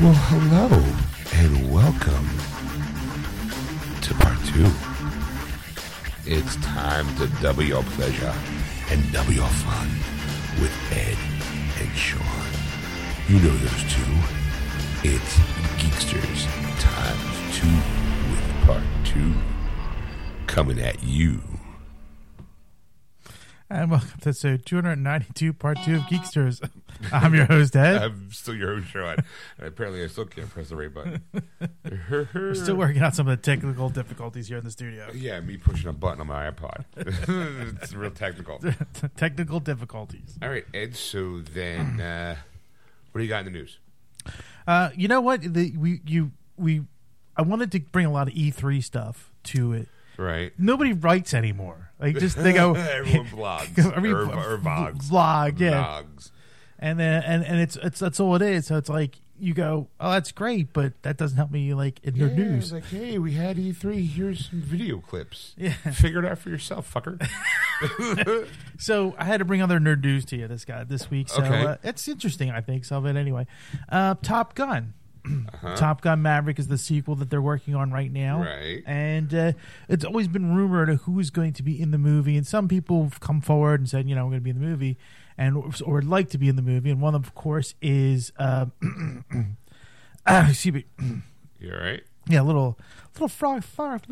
Well, hello and welcome to part two. It's time to double your pleasure and double your fun with Ed and Sean. You know those two. It's Geeksters times two with part two coming at you. And welcome to episode 292, part two of Geeksters. I'm your host, Ed. I'm still your host, Sean. and apparently, I still can't press the right button. We're still working out some of the technical difficulties here in the studio. Yeah, me pushing a button on my iPod. it's real technical. technical difficulties. All right, Ed. So then, uh, what do you got in the news? Uh, you know what? The, we you we I wanted to bring a lot of E3 stuff to it. Right. Nobody writes anymore. Like just they go Everyone blogs every- or, or vogs. vlog, yeah. Vogs. And then and and it's it's that's all it is. So it's like you go, oh, that's great, but that doesn't help me like in Yeah, your news. it's like, hey, we had E3. Here's some video clips. Yeah. Figure it out for yourself, fucker. So I had to bring other nerd news to you this guy this week. So Okay. uh, it's interesting, I think. So, but anyway, uh, Top Gun. Uh-huh. Top Gun Maverick is the sequel that they're working on right now, Right. And uh, it's always been rumored of who is going to be in the movie, and some people have come forward and said, you know, I'm going to be in the movie, and or would like to be in the movie. And one, of course, is uh, uh, excuse me, You're right. yeah, little little frog, frog,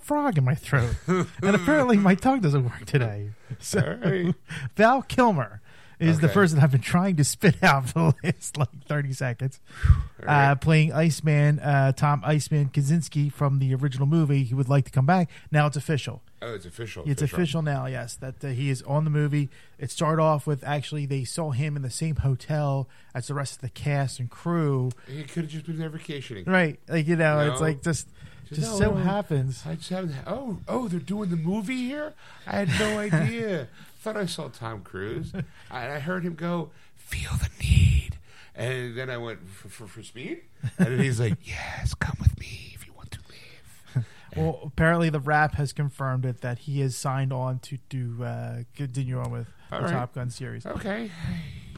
frog in my throat, and apparently my tongue doesn't work today. So right. Val Kilmer is the first that I've been trying to spit out for the last like thirty seconds, All right. uh, playing Iceman, uh, Tom Iceman Kazansky from the original movie. He would like to come back. Now it's official. oh, it's official. It's official now. Yes, that uh, he is on the movie. It started off with actually they saw him in the same hotel as the rest of the cast and crew. He could have just been there vacationing. Right, like you know, it's like just just No, so happens. I just haven't. Oh, oh, they're doing the movie here. I had no idea. Thought I saw Tom Cruise. I, I heard him go, "Feel the need," and then I went for, for, for speed, and then he's like, "Yes, come with me if you want to live." Well, apparently the rap has confirmed it that he is signed on to do uh, continue on with the right. Top Gun series. Okay,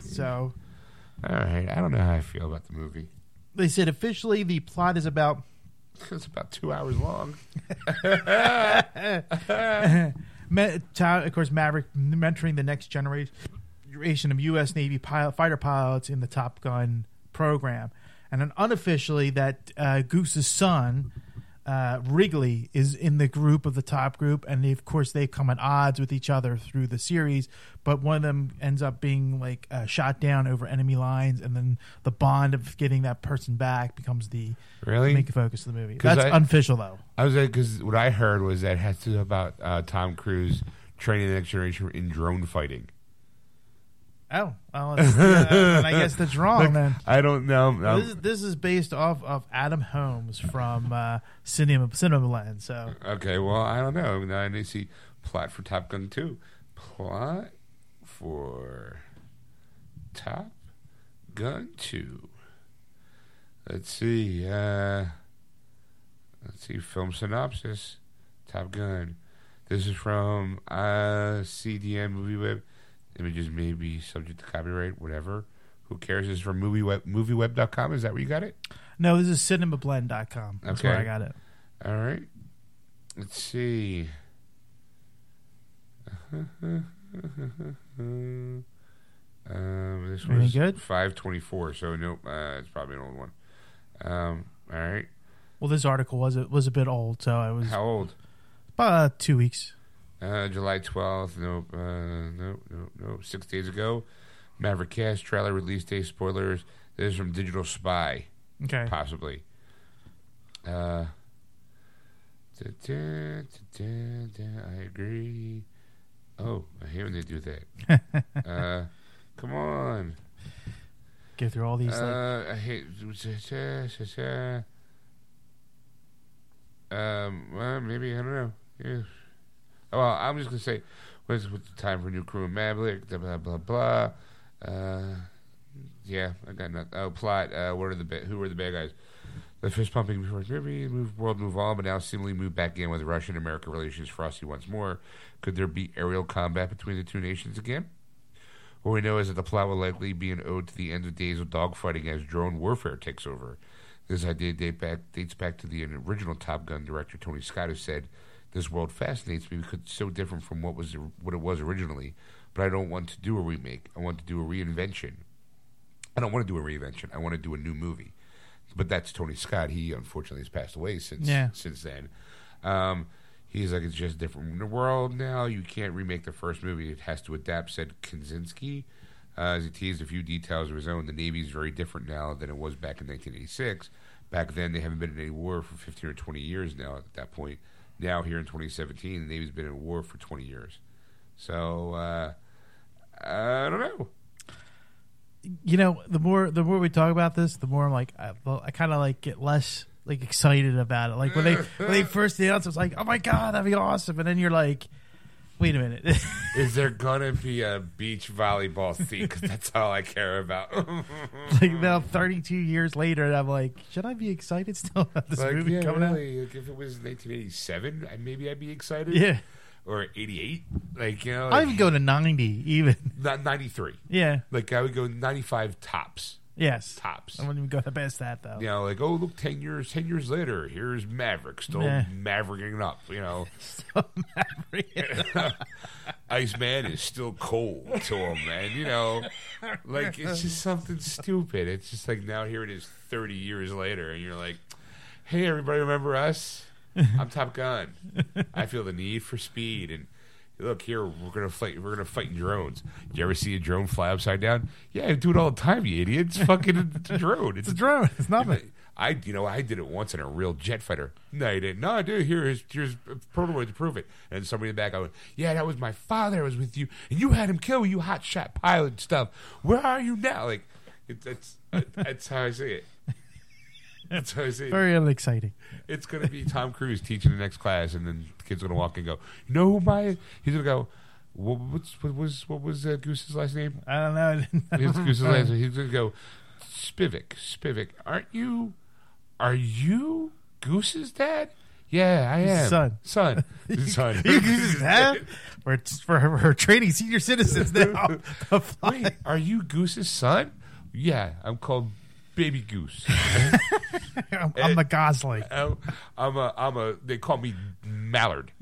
So all right. I don't know how I feel about the movie. they said officially the plot is about It's about two hours long. Of course, Maverick mentoring the next generation generation of U.S. Navy pilot, fighter pilots in the Top Gun program, and then unofficially that uh, Goose's son. Uh, Wrigley is in the group of the top group, and they, of course they come at odds with each other through the series. But one of them ends up being like uh, shot down over enemy lines, and then the bond of getting that person back becomes the Really? main focus of the movie. That's I- unofficial though. I was because what I heard was that it has to do about uh, Tom Cruise training the next generation in drone fighting. Oh, well, it's, uh, then I guess that's wrong. then I don't know. Um, this, is, this is based off of Adam Holmes from uh, Cinema CinemaBlend. So Okay, well, I don't know. Now I need to see plot for Top Gun 2. Plot for Top Gun 2. Let's see. Uh, let's see. Film synopsis. Top Gun. This is from uh, CDN Movie Web. Images may be subject to copyright, whatever. Who cares? This is from movie movieweb, movieweb.com. Is that where you got it? no, this is cinemablend.com. That's Okay. where I got it. All right. Let's see. um, this Any was good? five twenty four. So nope, uh, it's probably an old one. Um, all right. Well, this article was a, was a bit old, so I was How old? about two weeks. Uh, July twelfth. Nope. Uh, nope. Nope. Nope. Six days ago. Maverick Cast trailer release day spoilers. This is from Digital Spy. Okay, possibly. Uh, da, da, da, I agree. Oh, I hate when they do that. uh, come on. get through all these. like, Uh, I hate. Um, well, maybe I don't know. Yeah. Well, I'm just gonna say, what's the time for new crew and Maverick? Blah blah blah blah. Uh, yeah, I got nothing. Oh, plot. Uh, what are the ba- who are the bad guys? The fist pumping before movie, move world move on, but now seemingly move back in with Russian American relations frosty once more. Could there be aerial combat between the two nations again? What we know is that the plot will likely be an ode to the end of days of dogfighting as drone warfare takes over. This idea date back, dates back to the original Top Gun director Tony Scott, who said, "This world fascinates me because it's so different from what was what it was originally. But I don't want to do a remake. I want to do a reinvention. I don't want to do a reinvention. I want to do a new movie." But that's Tony Scott. He unfortunately has passed away since Yeah. since then. Um, he's like, it's just different in the world now. You can't remake the first movie. It has to adapt, said Kosinski. Uh, as he teased a few details of his own, the Navy is very different now than it was back in 1986. Back then, they haven't been in any war for 15 or 20 years now at that point. Now, here in 2017, the Navy's been in war for 20 years. So, uh, I don't know. you know, the more the more we talk about this, the more I'm like, I, well, I kind of like get less like excited about it. Like when they when they first announced, it was like, oh my god, that'd be awesome, and then you're like, wait a minute, Is there gonna be a beach volleyball scene? Because that's all I care about. like now 32 years later, and I'm like, should I be excited still about this like, movie yeah, coming really. Like, if it was 1987, maybe I'd be excited. Yeah, Or 88. Like, you know, I would go to 90 even. not 93. Yeah, Like, I would go 95 tops. Yes, Tops. I wouldn't even go past that though. You know, like, oh, look, 10 years 10 years later, here's Maverick still mavericking up, you know. Yeah. Iceman is still cold to him, and you know, like it's just something stupid. It's just like now here it is, thirty years later, and you're like, "Hey, everybody, remember us? I'm Top Gun. I feel the need for speed, and look here, we're gonna fight. We're gonna fight in drones. You ever see a drone fly upside down? Yeah, I do it all the time. You idiot! It's fucking it's a drone. It's It's a drone. It's nothing. I, you know, I did it once in a real jet fighter. No, you didn't. No, I did. Here's here's a prototype to prove it. And somebody in the back, I went, "Yeah, that was my father. I was with you, and you had him killed. You hot shot pilot stuff. Where are you now?" Like, it, that's that's how I see it. That's how I see. Very unexciting. It's gonna be Tom Cruise teaching the next class, and then the kid's gonna walk and go, "You know who my?" He's gonna go. What, what's what was what was uh, Goose's last name? I don't know. I Goose's last name. He's gonna go. Spivak, Spivak, aren't you? Are you Goose's dad? Yeah, I am. Son. son, son. You Goose's dad? We're, for her, her training senior citizens now. Wait, are you Goose's son? Yeah, I'm called Baby Goose. I'm, I'm the Gosling. I'm, I'm a, I'm a. They call me Mallard.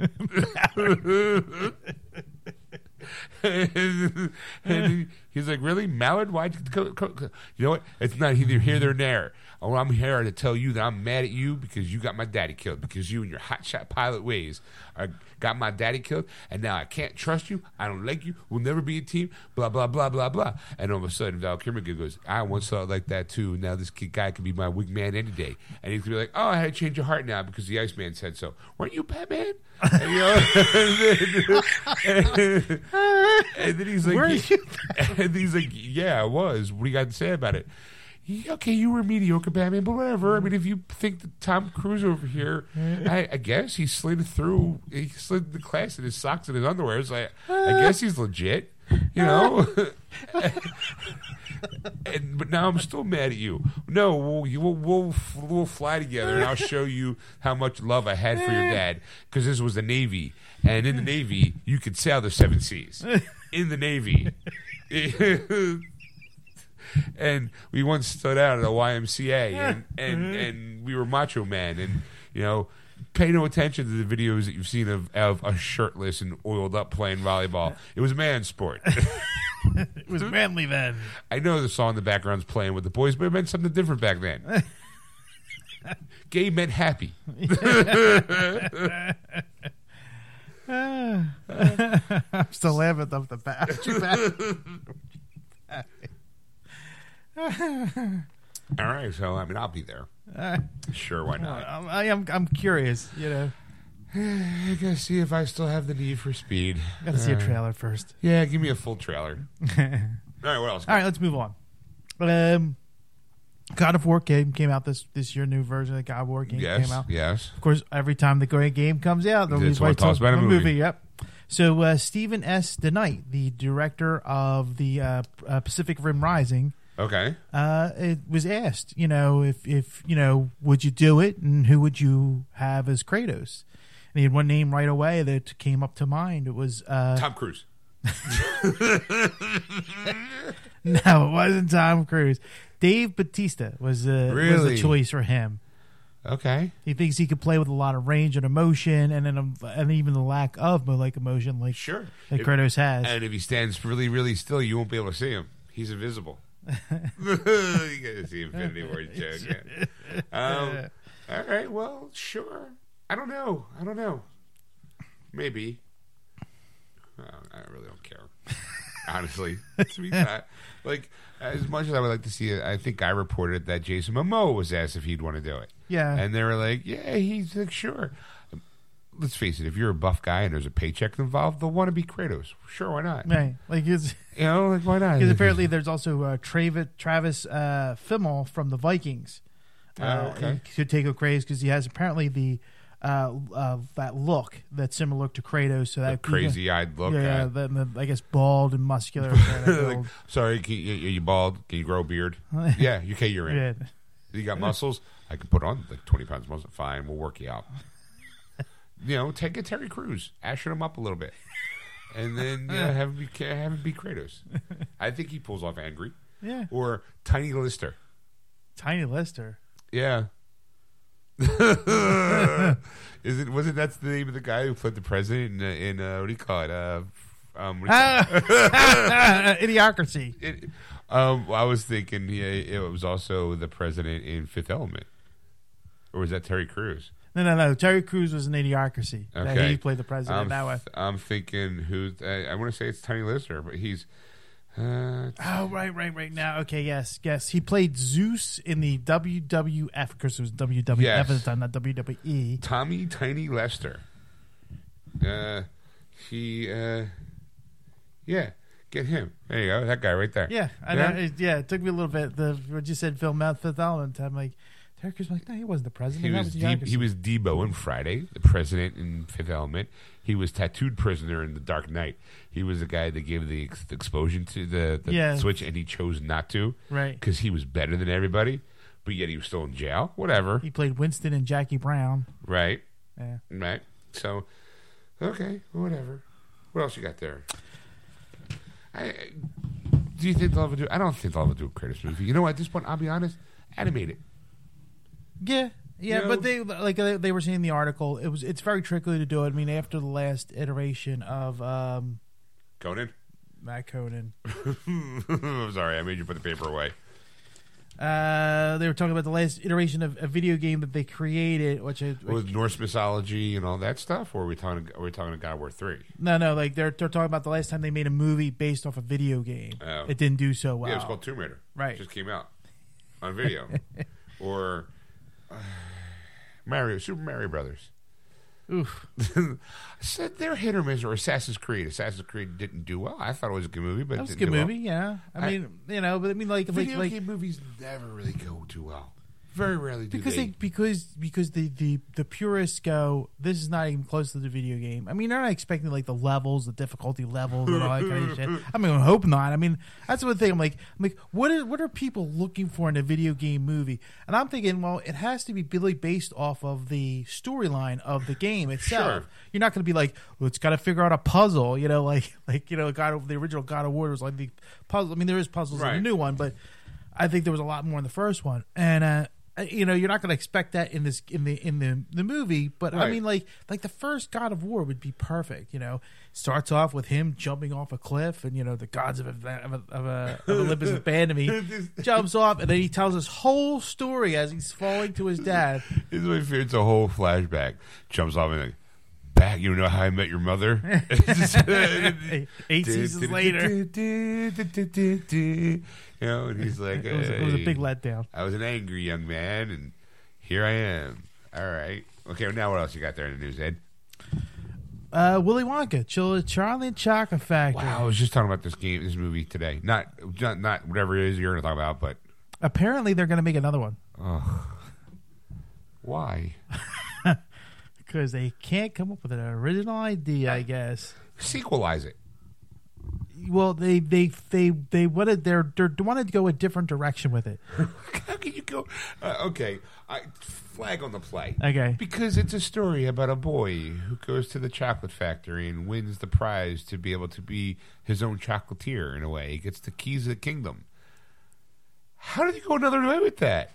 he- he's like, "Really, Mallard? Why'd you co- co- co-" You know what? It's not either here or there. Oh, I'm here to tell you that I'm mad at you because you got my daddy killed because you and your hotshot pilot ways are, got my daddy killed, and now I can't trust you. I don't like you. We'll never be a team. Blah blah blah blah blah. And all of a sudden, Val Kilmer goes, "I once thought like that too. Now this kid guy could be my wig man any day." And he's gonna be like, "Oh, I had to change your heart now because the Iceman said so. Weren't you Batman?" And, you know, and, then, he's like, Were you? and he's like, "Yeah, I was. What do you got to say about it?" Okay, you were mediocre Batman, but whatever. I mean, if you think that Tom Cruise over here, I, I guess he slid through, he slid the class in his socks and his underwear. So I, I guess he's legit, you know. and, but now I'm still mad at you. No, we'll, you- we'll, we'll, we'll fly together, and I'll show you how much love I had for your eh. dad because this was the Navy, and in the Navy you could sail the seven seas. In the Navy. and we once stood out at a YMCA, and and, mm-hmm. and we were Macho men and you know. Pay no attention to the videos that you've seen of, of us shirtless and oiled up playing volleyball. It was a man's sport. It was manly then. I know the song in the background's playing with the boys, but it meant something different back then. Gay meant happy. I'm still laughing at the back. All right, so I mean, I'll be there. Sure, why not? I'm, I am. I'm curious. You know, I gotta see if I still have the need for speed. got to see a Uh, trailer first. Yeah, give me a full trailer. All All right, what else? right, let's move on. Um, God of War game came out this this year. New version of God of War game yes, came out. yes. Of course, every time the great game comes out, there'll be talks about a movie. Yep. So uh, Stephen S. DeKnight, the director of the uh, uh, Pacific Rim Rising, Okay. uh, it was asked, you know, if if you know, would you do it, and who would you have as Kratos? And he had one name right away that came up to mind. It was uh, Tom Cruise. No, it wasn't Tom Cruise. Dave Batista was uh, was Really? the choice for him. Okay. He thinks he could play with a lot of range and emotion, and then um, and even the lack of like emotion, like Sure. like If- Kratos has. and if he stands really, really still, you won't be able to see him. He's invisible. you gotta see Infinity War joke. Yeah. Um, all right. Well, sure. I don't know. I don't know. Maybe. Uh, I really don't care. Honestly, to be fair. like as much as I would like to see it, I think I reported that Jason Momoa was asked if he'd want to do it. yeah, And they were like, yeah, he's like, sure. Let's face it, if you're a buff guy and there's a paycheck involved, they'll want to be Kratos. Sure, why not? right. Like it's You know, like, why not? because apparently there's also uh, Travis Travis uh, Fimmel from the Vikings. Oh, Uh, okay. He could take a craze because he has apparently the uh, uh, that look that similar look to Kratos. So that crazy eyed look. yeah, yeah, the, the, I guess bald and muscular. like, sorry, can you, you bald? Can you grow a beard? yeah, okay, you're in. Yeah. You got muscles? I can put on like 20 pounds muscle. Fine, we'll work you out. you know, take a Terry Crews, ashen him up a little bit. And then yeah, have him be, have him be Kratos. I think he pulls off angry. yeah, Or Tiny Lister. Tiny Lister. Yeah. Is it? Was it? That's the name of the guy who played the president in, uh, in uh, what do you call it? Uh, um, what do you call it? Idiocracy. It- um, I was thinking yeah, it was also the president in Fifth Element, or was that Terry Crews? No, no, no. Terry Crews was an Idiocracy. That Okay. he played the president I'm, that way. I'm thinking who? I, I want to say it's Tiny Lister, but he's. Uh, Oh, right, right, right now. Okay, yes, yes. He played Zeus in the WWF because it was WWF Yes. at the time, not. WWE. Tommy Tiny Lister. Uh, he. Uh, yeah, get him. There you go. That guy right there. Yeah, I Yeah? know. It, yeah, it took me a little bit. The what you said, Phil Mouth Fifth Element. I'm like, Terry was like, no, he wasn't the president. He was, was Idiocracy. he was Deebo in Friday, the president in Fifth Element. He was tattooed prisoner in The Dark Knight. He was the guy that gave the ex- explosion to the, the Yeah. switch, and he chose not to right. because he was better than everybody. But yet he was still in jail. Whatever, He played Winston and Jackie Brown. right? Yeah. Right. So, okay, whatever. What else you got there? I, do you think they'll ever do? I don't think they'll ever do a Kratos movie. You know? At this point, I'll be honest. Animate it. Yeah, yeah, You but know? they like they were saying in the article. It was it's very tricky to do it. I mean, after the last iteration of um, Conan. Matt Conan, I'm sorry, I made you put the paper away. uh, they were talking about the last iteration of a video game that they created, which is with Norse mythology and all that stuff, or are we talking? Are we talking God of War three? no, no, like they're they're talking about the last time they made a movie based off a video game. Oh. It didn't do so well. Yeah, it was called Tomb Raider. Right. It just came out on video, or uh, Mario, Super Mario Brothers. Oof. Said they're hit or miss, or Assassin's Creed. Assassin's Creed didn't do well. I thought it was a good movie, but That it was a good do well. movie, yeah. I, I- mean, you know, but I mean, like, like, Video like game movies never really go too well. Very rarely do because they. they because because the, the the purists go this is not even close to the video game. I mean they're not expecting like the levels the difficulty levels and all that kind of shit. I mean i hope not. I mean that's the one thing i'm like i'm like what is what are people looking for in a video game movie? And i'm thinking well it has to be really based off of the storyline of the game itself. Sure. you're not going to be like well it's got to figure out a puzzle you know like like you know god of the original god of war was like the puzzle i mean there is puzzles in the new one but I think there was a lot more in the first one, and uh, you know, you're not going to expect that in this in the in the the movie. But I mean, like like the first God of War would be perfect. You know, starts off with him jumping off a cliff, and you know the gods of of, of, of, uh, of Olympus abandon me. jumps off, and then he tells his whole story as he's falling to his dad. This is my favorite. It's a whole flashback. Jumps off and like, back. You know how I met your mother? Eight seasons later, You know, and he's like, it was, it was a big letdown. I was an angry young man, and here I am. All right. Okay, well, now what else you got there in the news, Ed? Uh, Willy Wonka, Charlie and Chocolate Factory. Wow, I was just talking about this game, this movie today. Not, not, not whatever it is you're going to talk about, but Apparently, they're going to make another one why? because they can't come up with an original idea. I guess. Sequelize it. Well, they they they they wanted they're they wanted to go a different direction with it. How can you go? Uh, okay, I flag on the play. Okay. because it's a story about a boy who goes to the chocolate factory and wins the prize to be able to be his own chocolatier. In a way, he gets the keys of the kingdom. How did you go another way with that?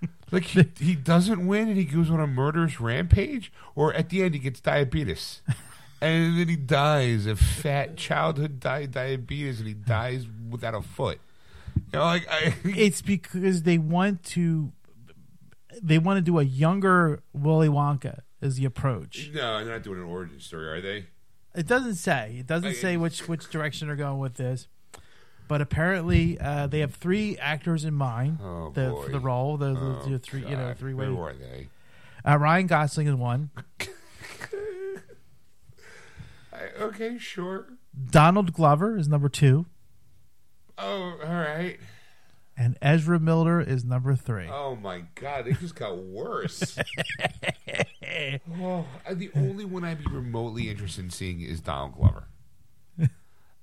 Like he, he doesn't win and he goes on a murderous rampage, or at the end he gets diabetes, and then he dies of fat childhood di- diabetes, and he dies without a foot. You know, like I, It's because they want to they want to do a younger Willy Wonka as the approach. no, they're not doing an origin story, are they? It doesn't say. It doesn't I- say which which direction they're going with this. But apparently, uh, they have three actors in mind Oh, the, for the role. The, the, Oh, the three, you know, three way. Where are they? Uh, Ryan Gosling is one. I, okay, sure. Donald Glover is number two, Oh, all right. and Ezra Miller is number three. Oh my God, It just got worse. oh, the only one I'd be remotely interested in seeing is Donald Glover.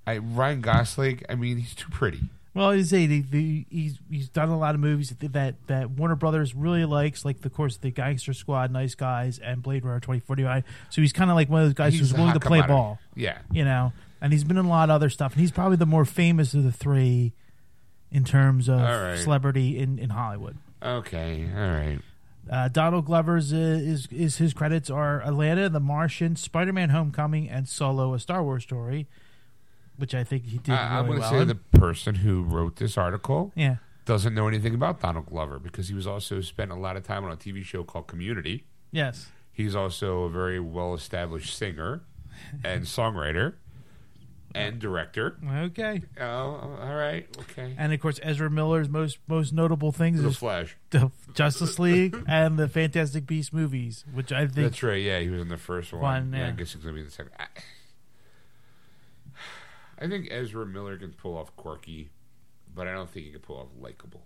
I Ryan Gosling. I mean, he's too pretty. Well, he's the, the, he's he's done a lot of movies that, that Warner Brothers really likes, like of course the Gangster Squad, Nice Guys, and Blade Runner twenty forty nine. So he's kind of like one of those guys He's who's willing to play commodity. ball, Yeah. you know. And he's been in a lot of other stuff, and he's probably the more famous of the three in terms of right. celebrity in, in Hollywood. Okay. All right. Uh, Donald Glover's uh, is is his credits are Atlanta, The Martian, Spider Man: Homecoming, and Solo: A Star Wars Story, which I think he did I, I'm really going to well. say the person who wrote this article yeah, doesn't know anything about Donald Glover because he was also spent a lot of time on a TV show called Community. yes, He's also a very well established singer and songwriter and uh, director. okay. Oh, all right. Okay. And of course, Ezra Miller's most most notable things The is Flash. the Justice League and the Fantastic Beast movies, which I think That's right. Yeah, he was in the first one. One, yeah. I guess he's gonna be in the second. I, I think Ezra Miller can pull off quirky, but I don't think he can pull off likable.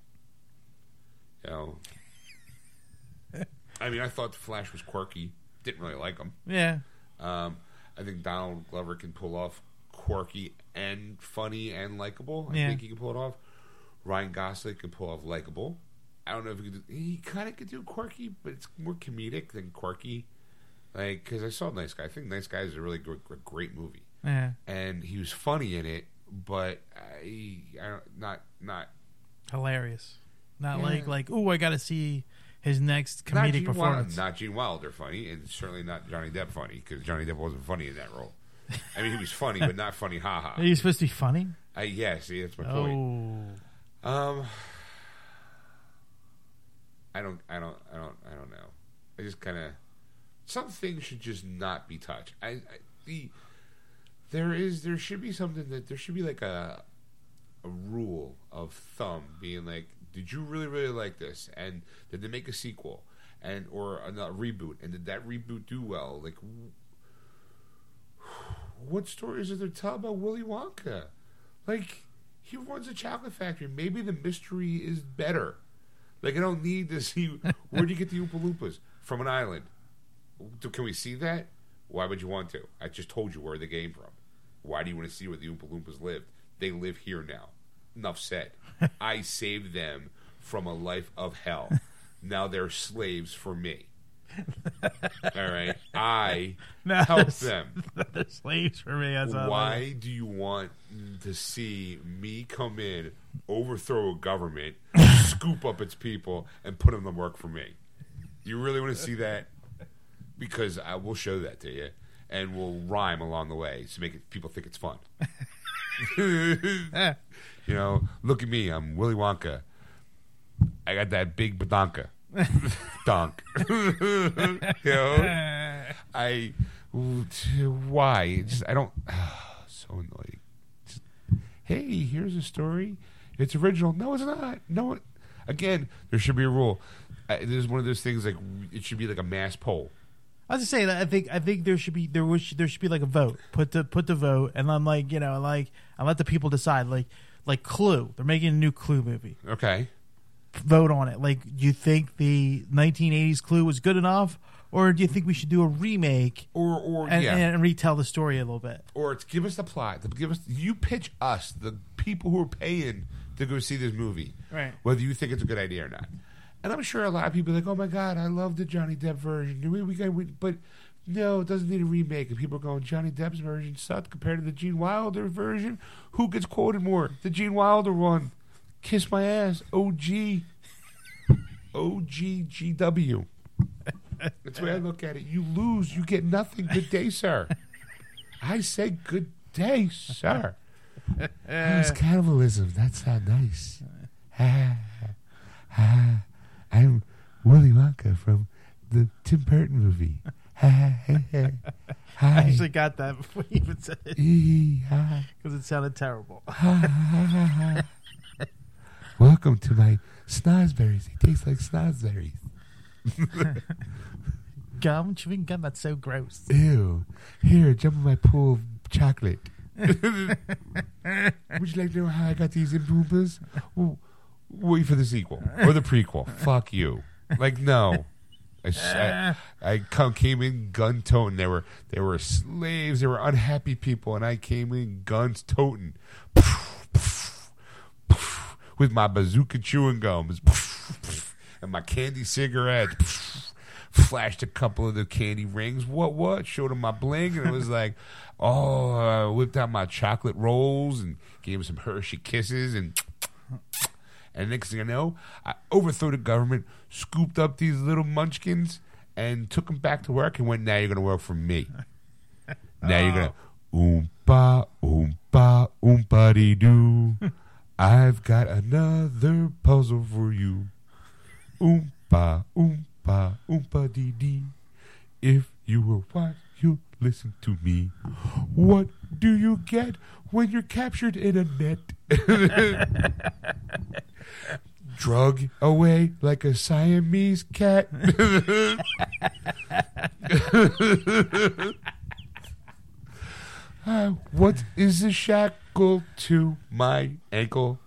You know. I mean, I thought the Flash was quirky. Didn't really like him. yeah, Um, I think Donald Glover can pull off quirky and funny and likable. I Yeah. think he can pull it off. Ryan Gosling can pull off likable. I don't know if he could. Do, he kind of could do quirky, but it's more comedic than quirky. Like because I saw Nice Guy. I think Nice Guy is a really great, great movie, yeah, and he was funny in it. But I, I don't, not not hilarious. Not Yeah. like like oh, I got to see his next not comedic Gene performance. Wilder, not Gene Wilder funny, and certainly not Johnny Depp funny because Johnny Depp wasn't funny in that role. I mean, he was funny, but not funny. Ha ha. Are you supposed to be funny? Yeah, see, that's my point. Oh, Um, I don't, I don't, I don't, I don't know. I just kind of some things should just not be touched. I, I the there is there should be something that there should be like a a rule of thumb being like, did you really really like this, and did they make a sequel, and or a, a reboot, and did that reboot do well? Like, what stories are there tell about Willy Wonka? Like, he runs a chocolate factory. Maybe the mystery is better. Like, I don't need to see where do you get the Oompa Loompas from an island. Can we see that? Why would you want to? I just told you where they came from. Why do you want to see where the Oompa Loompas lived? They live here now. Enough said. I saved them from a life of hell. Now they're slaves for me. All right. I No, help them. they're slaves for me. That's Why do you want to see me come in, overthrow a government, scoop up its people, and put them to work for me? You really want to see that? Because I will show that to you, and we'll rhyme along the way to make it, people think it's fun. You know, look at me. I'm Willy Wonka. I got that big badonka. Donk. you know? I. Why? Just, I don't. so annoying. Just, hey, here's a story. It's original. No, it's not. No, it, again, there should be a rule. I, this is one of those things like it should be like a mass poll. I was just saying that I think I think there should be there was there should be like a vote. Put the put the vote, and I'm like you know like I let the people decide. Like like Clue, they're making a new Clue movie. Okay. Vote on it. Like, do you think the 1980s Clue was good enough, or do you think we should do a remake or or and, yeah, and retell the story a little bit? or it's give us the plot. Give us you pitch us the people who are paying to go see this movie, Right. whether you think it's a good idea or not. And I'm sure a lot of people are like, oh my god, I love the Johnny Depp version. We, we, we but no, it doesn't need a remake. And people are going, Johnny Depp's version sucked compared to the Gene Wilder version. Who gets quoted more? The Gene Wilder one. Kiss my ass. OG. OGGW. That's the way I look at it. You lose, you get nothing. Good day, sir. I say good day, sir. How's cannibalism? That's not nice. I'm Willy Wonka from the Tim Burton movie. I actually got that before you even said it because it sounded terrible. Welcome to my snozzberries. It tastes like snozzberries. Gum, chewing gum, that's so gross. Ew. Here, jump in my pool of chocolate. Would you like to know how I got these Impoopas? Well, wait for the sequel or the prequel. Fuck you. Like no. I come, came in gun toting. They were they were slaves. They were unhappy people, and I came in guns toting with my bazooka chewing gums and my candy cigarettes. Flashed a couple of the candy rings. What? What? Showed him my bling, and it was like, oh, uh, whipped out my chocolate rolls and gave him some Hershey kisses, and and next thing I know, I overthrew the government, scooped up these little munchkins, and took them back to work, and went, now you're gonna work for me. Now you're gonna oh. oompa oompa oompa dee doo. I've got another puzzle for you. Oompa oompa oompa dee dee. If you were wise, you listen to me. What do you get when you're captured in a net? Drug away like a Siamese cat. Uh, what is a shackle to my ankle?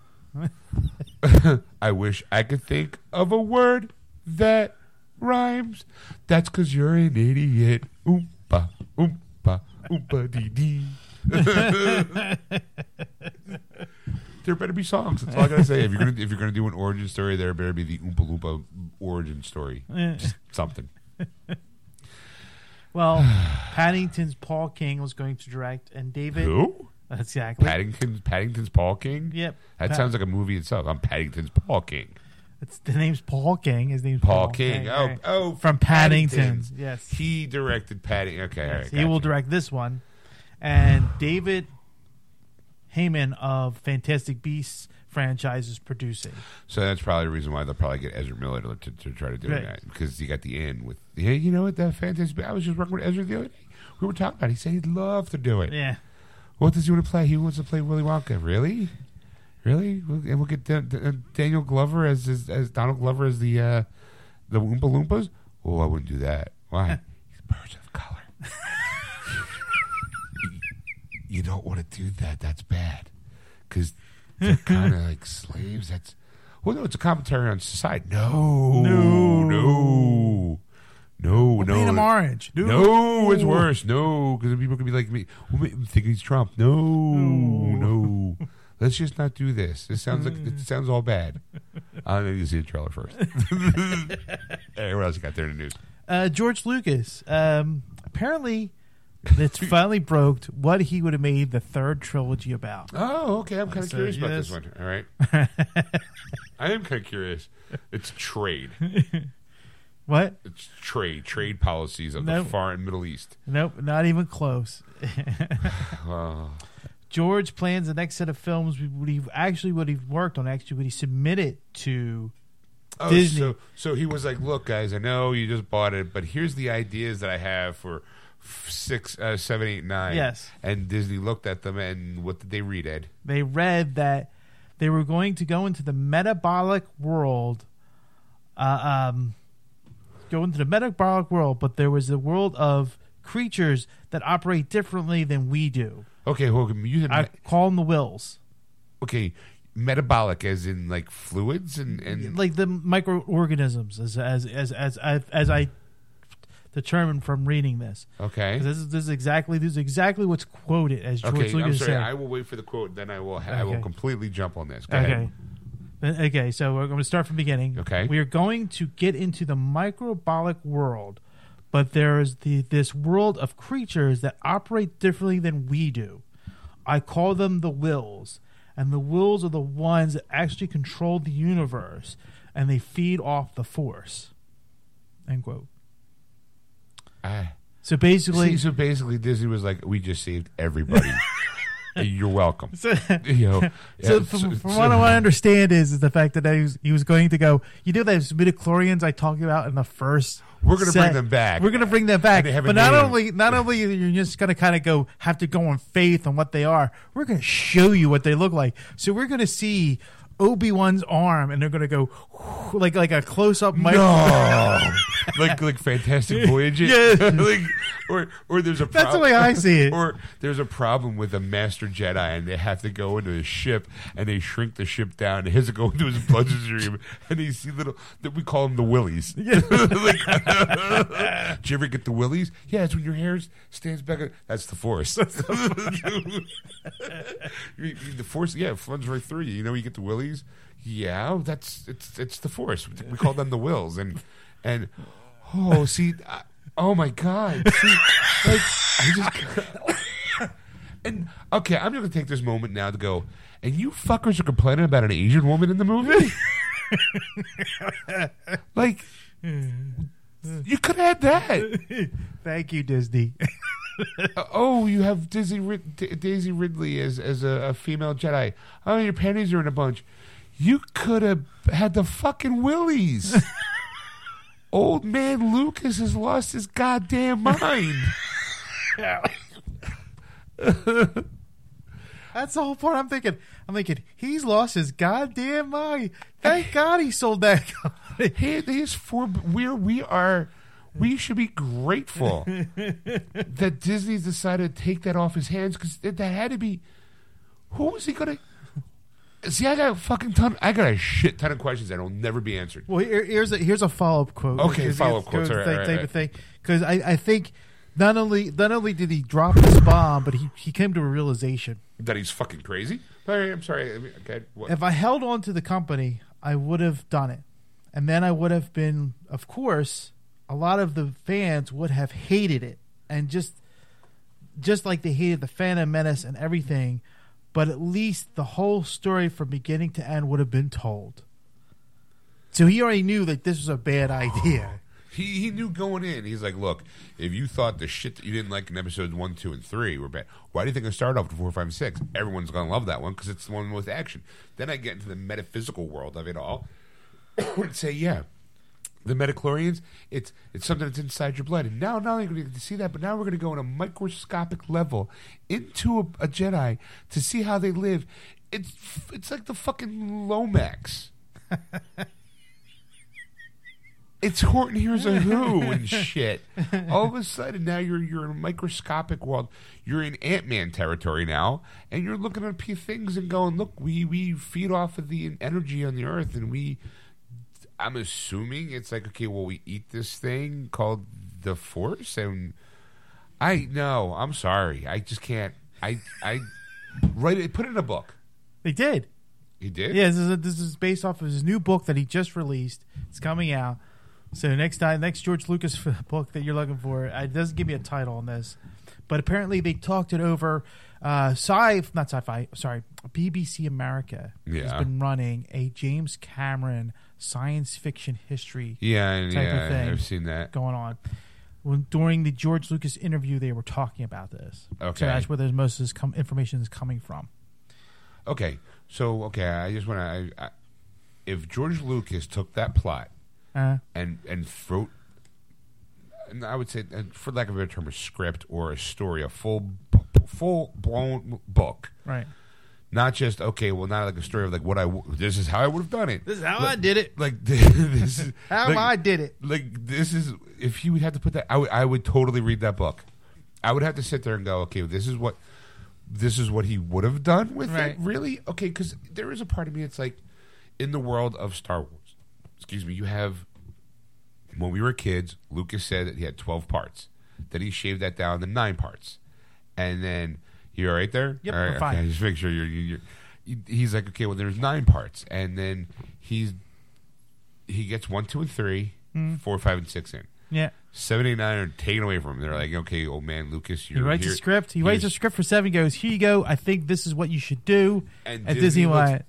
I wish I could think of a word that rhymes. That's because you're an idiot. Oompa, oompa, oompa dee dee. there better be songs. That's all I gotta say. If you're gonna if you're gonna do an origin story, there better be the Oompa Loompa origin story. Just something. Well, Paddington's Paul King was going to direct, and David. Who? Exactly. Paddington Paddington's Paul King? Yep. That sounds like a movie itself. I'm Paddington's Paul King. It's, the name's Paul King. His name's Paul, Paul, King. Oh, right. oh, from Paddington. Paddington's. Yes. He directed Paddington. Okay, all right. Yes, he will direct this one, and David Heyman of Fantastic Beasts franchise is producing. So that's probably the reason why they'll probably get Ezra Miller to, to, to try to do Right. that because you got the end with. Yeah, you know what? That fantastic. I was just working with Ezra the other day. We were talking about. it. He said he'd love to do it. Yeah. What does he want to play? He wants to play Willy Wonka. Really? Really? We'll- And we'll get Da- Daniel Glover as, as as Donald Glover as the uh, the Oompa Loompas. Oh, I wouldn't do that. Why? He's birds of you don't want to do that. That's bad because they're kind of like slaves. That's well, no, it's a commentary on society. No, No. no, no, no. Paint him orange. Dude. No, it's worse. No, because people could be like me. Well, think he's Trump. No, no. Let's just not do this. It sounds like it sounds all bad. I need to see the trailer first. hey, what else you got there in the news? Uh, George Lucas. Um, apparently, it's finally broke what he would have made the third trilogy about. Oh, okay. I'm kind of So, curious about yes. this one. All right. I am kind of curious. It's trade. What? It's trade. Trade policies of the far and Middle East. Nope, not even close. George plans the next set of films. What he actually what he worked on, actually what he submitted to. Oh, Disney. So, so he was like, "Look, guys, I know you just bought it, but here's the ideas that I have for six, uh, seven, eight, nine. Yes. And Disney looked at them, and what did they read, Ed? They read that they were going to go into the metabolic world. Uh, um, go into the metabolic world, but there was a world of creatures that operate differently than we do. Okay, well, you said, I call them the wills, okay, metabolic as in like fluids and and like the microorganisms, as as as as as, as I determined from reading this. Okay. 'Cause This is this is exactly this is exactly what's quoted as George Okay, I'm Lucas sorry. said. I will wait for the quote. Then I will. Ha- I will Okay. completely jump on this. Go Okay. ahead. Uh, Okay, so we're going to start from the beginning. Okay. We are going to get into the microbolic world, but there is the this world of creatures that operate differently than we do. I call them the wills, and the wills are the ones that actually control the universe, and they feed off the force. End quote. Ah. So basically, See, so basically, Disney was like, "We just saved everybody. You're welcome." so, You know, So yeah, from, so- from what I understand is, is the fact that he was, he was going to go. You know those midichlorians I talked about in the first. We're gonna set? bring them back. We're going to bring them back. They But not name. only not only you're just going to kind of go have to go on faith on what they are. We're going to show you what they look like. So we're going to see Obi Wan's arm, and they're going to go like like a close up. no, like like Fantastic Voyages, Yes. like or or there's a That's the way I see it. Or there's a problem with a Master Jedi, and they have to go into his ship, and they shrink the ship down. And he has to go into his bloodstream, and they see little that we call them the willies. like, Did you ever get the willies? Yeah, it's when your hair stands back. That's the force. Oh you- the force, yeah, it runs right through you. You know, you get the willies. Yeah, that's it's it's the force. We call them the wills, and and oh, see, I, oh my god, see, like I just and okay, I'm gonna take this moment now to go. And you fuckers are complaining about an Asian woman in the movie. like, you could have had that. Thank you, Disney. Uh, oh, you have Daisy, Rid- Da- Daisy Ridley as as a, a female Jedi. Oh, your panties are in a bunch. You could have had the fucking willies. Old man Lucas has lost his goddamn mind. That's the whole part. I'm thinking. I'm thinking he's lost his goddamn mind. Thank God he sold that company. These four. We're we are. We should be grateful that Disney's decided to take that off his hands because that had to be. Who was he gonna? See, I got a fucking ton. I got a shit ton of questions that'll never be answered. Well, here, here's a here's a follow up quote. Okay, Here's- follow-up here's quotes. the All right, right, of thing because I, I think not only not only did he drop this bomb, but he, he came to a realization. That he's fucking crazy. Right, I'm sorry. I mean, okay, what? If I held on to the company, I would have done it, and then I would have been, of course, a lot of the fans would have hated it, and just just like they hated the Phantom Menace and everything. But at least the whole story from beginning to end would have been told. So he already knew that this was a bad oh. idea. He he knew going in. He's like, look, if you thought the shit that you didn't like in episodes one, two, and three were bad, why do you think I started off with four, five, and six? Everyone's gonna love that one because it's the one with action. Then I get into the metaphysical world of it all and say, yeah, the metachlorians, it's it's something that's inside your blood. And now not only are going to see that, but now we're going to go on a microscopic level into a, a Jedi to see how they live. It's it's like the fucking Lorax. It's Horton Hears a Who and shit. All of a sudden, now you're you're in a microscopic world. You're in Ant Man territory now, and you're looking at things and going, "Look, we we feed off of the energy on the earth, and we." I'm assuming it's like, okay, well, we eat this thing called the Force, and I no, I'm sorry, I just can't. I I write it, put it in a book. They did. He did. Yeah, this is, this is based off of his new book that he just released. It's coming out. So next time, next George Lucas book that you're looking for, uh, it doesn't give me a title on this, but apparently they talked it over. Uh, sci, not sci-fi, sorry, BBC America has been running a James Cameron science fiction history Yeah, Type of yeah, thing. I've seen that. going on. When, during the George Lucas interview, they were talking about this. Okay. So that's where there's most of this com- information is coming from. Okay, so okay, I just want to. If George Lucas took that plot Uh, and and wrote, and I would say, and for lack of a better term, a script or a story, a full full blown book, right. Not just okay. Well, not like a story of like what I. w- This is how I would have done it. This is how Like- I did it. Like this is How like, I did it. like this is if he would have to put that I would I would totally read that book. I would have to sit there and go, okay, this is what this is what he would have done with Right. it. Really? Okay, because there is a part of me. It's like in the world of Star Wars. Excuse me. You have when we were kids, Lucas said that he had 12 parts. Then he shaved that down to nine parts. And then, you all right there? Yep, All right, we're fine. Okay, just make sure you're, you're, you're. He's like, okay, well, there's nine parts. And then he's he gets one, two, and three, Mm. four, five, and six in. Yeah. Seven, eight, nine are taken away from him. They're like, okay, old man Lucas, you're He writes here. a script. He writes a script for seven. Goes, here you go. I think this is what you should do And at Disney looks- Disneyland.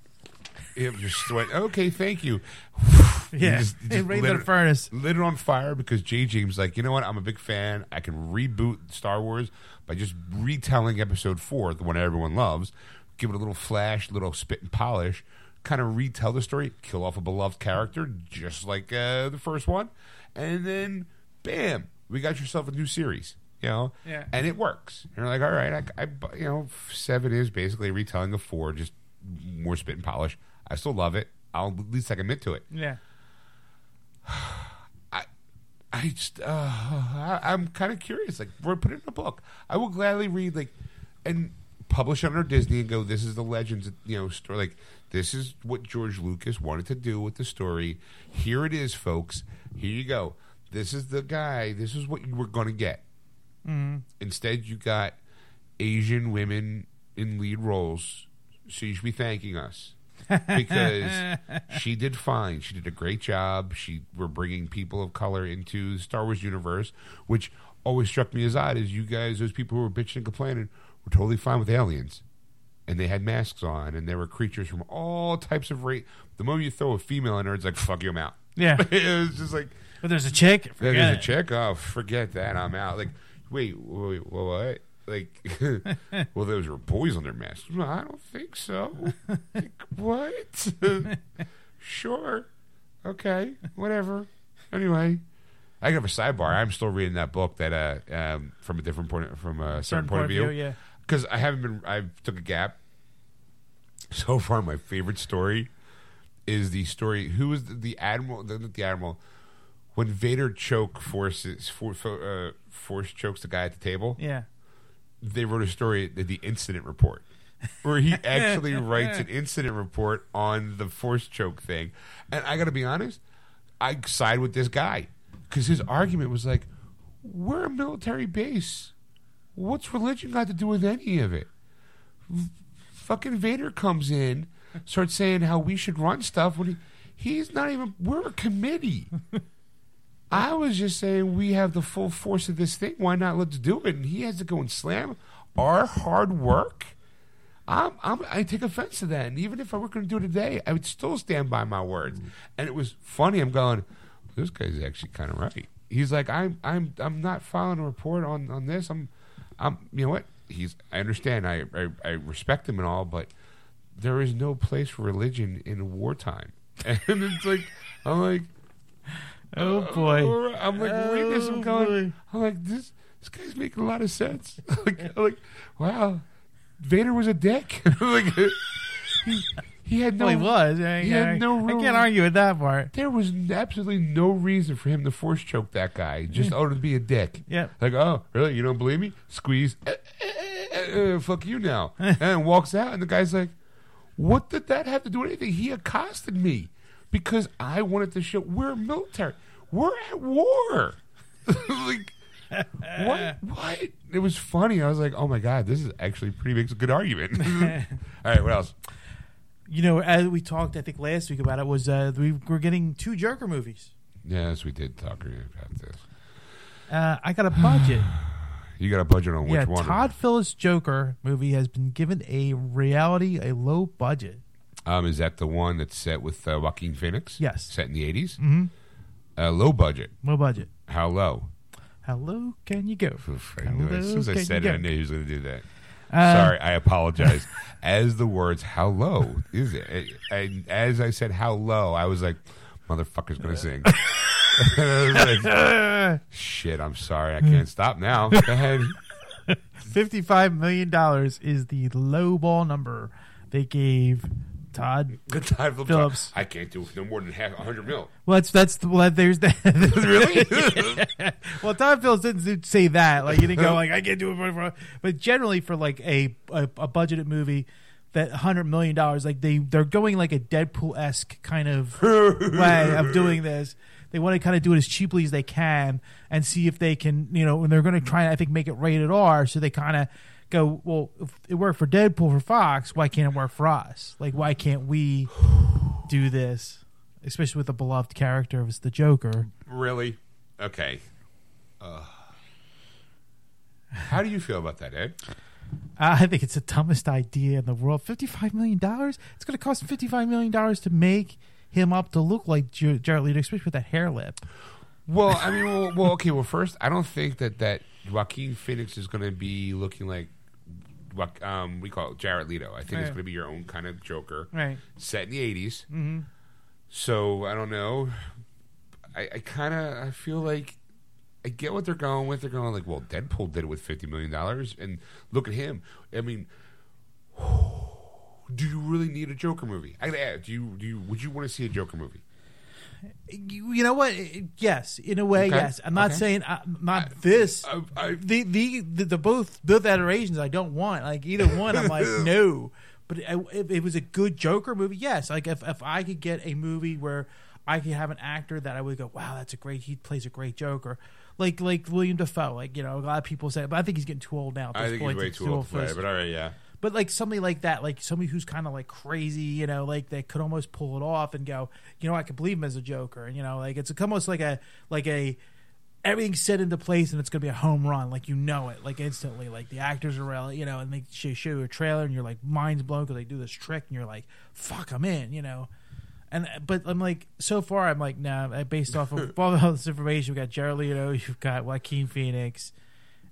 It just went, okay, thank you. Yeah. just- just right lit in the it- furnace. lit it on fire because J. James like, you know what? I'm a big fan. I can reboot Star Wars by just retelling Episode Four, the one everyone loves. Give it a little flash, little spit and polish. Kind of retell the story, kill off a beloved character, just like uh, the first one, and then bam, we got yourself a new series. You know, Yeah. and it works. And you're like, all right, I, I, you know, seven is basically a retelling of four, just more spit and polish. I still love it. I'll at least I commit to it. Yeah. I I just, uh, I, I'm kind of curious. Like, we're putting in a book. I will gladly read, like, and publish under Disney and go, this is the legends, you know, story. Like, this is what George Lucas wanted to do with the story. Here it is, folks. Here you go. This is the guy. This is what you were going to get. Mm-hmm. Instead, you got Asian women in lead roles. So you should be thanking us because she did fine. She did a great job. She we're bringing people of color into the Star Wars universe, which always struck me as odd. Is you guys, those people who were bitching and complaining, were totally fine with aliens, and they had masks on, and there were creatures from all types of race. The moment you throw a female in there, it's like fuck you, I'm out. Yeah. it was just like But there's a chick. Forget there's a it. chick. Oh, forget that. I'm out. Like, wait, wait, what? Like, well, those were boys on their masks. No, I don't think so. like, what? sure. Okay. Whatever. Anyway, I have a sidebar. I'm still reading that book that uh um from a different point from a certain, point, of view Yeah. because I haven't been. I took a gap. So far, my favorite story is the story. Who was the, the admiral? The, the admiral when Vader choke forces for, for, uh, force chokes the guy at the table. Yeah. They wrote a story, the, the incident report, where he actually writes an incident report on the force choke thing. And I got to be honest, I side with this guy because his argument was like, "We're a military base. What's religion got to do with any of it?" fucking Vader comes in, starts saying how we should run stuff when he, he's not even. We're a committee. I was just saying we have the full force of this thing. Why not let's do it? And he has to go and slam our hard work. I'm, I'm, I take offense to that. And even if I were going to do it today, I would still stand by my words. Mm-hmm. And it was funny. I'm going, this guy's actually kind of right. He's like, I'm, I'm, I'm not filing a report on, on this. I'm, I'm, you know what? He's, I understand. I, I, I respect him and all, but there is no place for religion in wartime. And it's like, I'm like, Oh boy. I'm like reading this. I'm Oh, going. boy. I'm like this. This guy's making a lot of sense. like, I'm like, wow, Vader was a dick. like, he, he had no. Well, he was. I, he had I- no I can't argue with that part. There was absolutely no reason for him to force choke that guy. Just oh to be a dick. Yeah. Like, oh, really? You don't believe me? Squeeze. Eh, eh, eh, fuck you now. and walks out, and the guy's like, what did that have to do with anything? He accosted me because I wanted to show we're military. We're at war. like, what? What? It was funny. I was like, oh my God, this is actually pretty makes a good argument. All right, what else? You know, as we talked, I think last week about it was uh, we we're getting two Joker movies. Yes, we did talk about this. Uh, I got a budget. You got a budget on which yeah, one? Todd Phillips Joker movie has been given a reality, a low budget. Um, is that the one that's set with uh, Joaquin Phoenix? Yes. Set in the 80s? Mm-hmm. Uh, low budget. Low budget. How low? How low can you go? Oof, I knew. As soon as I said it, I knew he was going to do that. Uh, Sorry, I apologize. as the words "how low" is it? And as I said "how low," I was like, "Motherfucker's going to sing." I was like, Shit, I'm sorry, I can't stop now. Go ahead. Fifty-five million dollars is the low ball number they gave Todd. Good time, Phillips. Phillips. I can't do no more than half a hundred mil. Well, that's that's the, well, there's that. Really? well, Todd Phillips didn't say that. Like he didn't go like I can't do it, for, for-" but generally for like a, a a budgeted movie, that hundred million dollars. Like they they're going like a Deadpool esque kind of way of doing this. They want to kind of do it as cheaply as they can and see if they can, you know, and they're going to try and I think make it rated R. So they kind of go, well, if it worked for Deadpool for Fox, why can't it work for us? Like, why can't we do this? Especially with a beloved character as the Joker. Really? Okay. Uh, how do you feel about that, Ed? I think it's the dumbest idea in the world. Fifty-five million dollars. It's going to cost fifty-five million dollars to make him up to look like Jared Leto, especially with that hair lip. Well, I mean, well, well, okay. Well, first, I don't think that that Joaquin Phoenix is going to be looking like what um, we call it Jared Leto. I think it's going to be your own kind of Joker, Right. set in the '80s. Mm-hmm. So I don't know. I, I kind of I feel like I get what they're going with. They're going like, well, Deadpool did it with fifty million dollars, and look at him. I mean, do you really need a Joker movie? I gotta ask. Do you do you would you want to see a Joker movie? You, you know what? Yes, in a way, Okay. yes. I'm not Okay. saying uh, not this. I, I, the, the the the both both adorations I don't want. Like either one, I'm like no. But I- if it was a good Joker movie, yes. Like if if I could get a movie where I could have an actor that I would go, wow, that's a great. He plays a great Joker. Like like William Dafoe. Like you know, a lot of people say, but I think he's getting too old now. At I think point he's way to too do old it to play. But all right, yeah. But like somebody like that, like somebody who's kind of like crazy, you know, like they could almost pull it off and go, you know, I can believe him as a Joker. And you know, like it's almost like a like a everything's set into place and it's gonna be a home run, like you know it, like instantly. Like the actors are really, you know, and they show, show you a trailer and you're like mind's blown because they do this trick and you're like, fuck, I'm in, you know. And but I'm like, so far I'm like, nah. Based off of all this information, we got Jared Leto, you've got Joaquin Phoenix,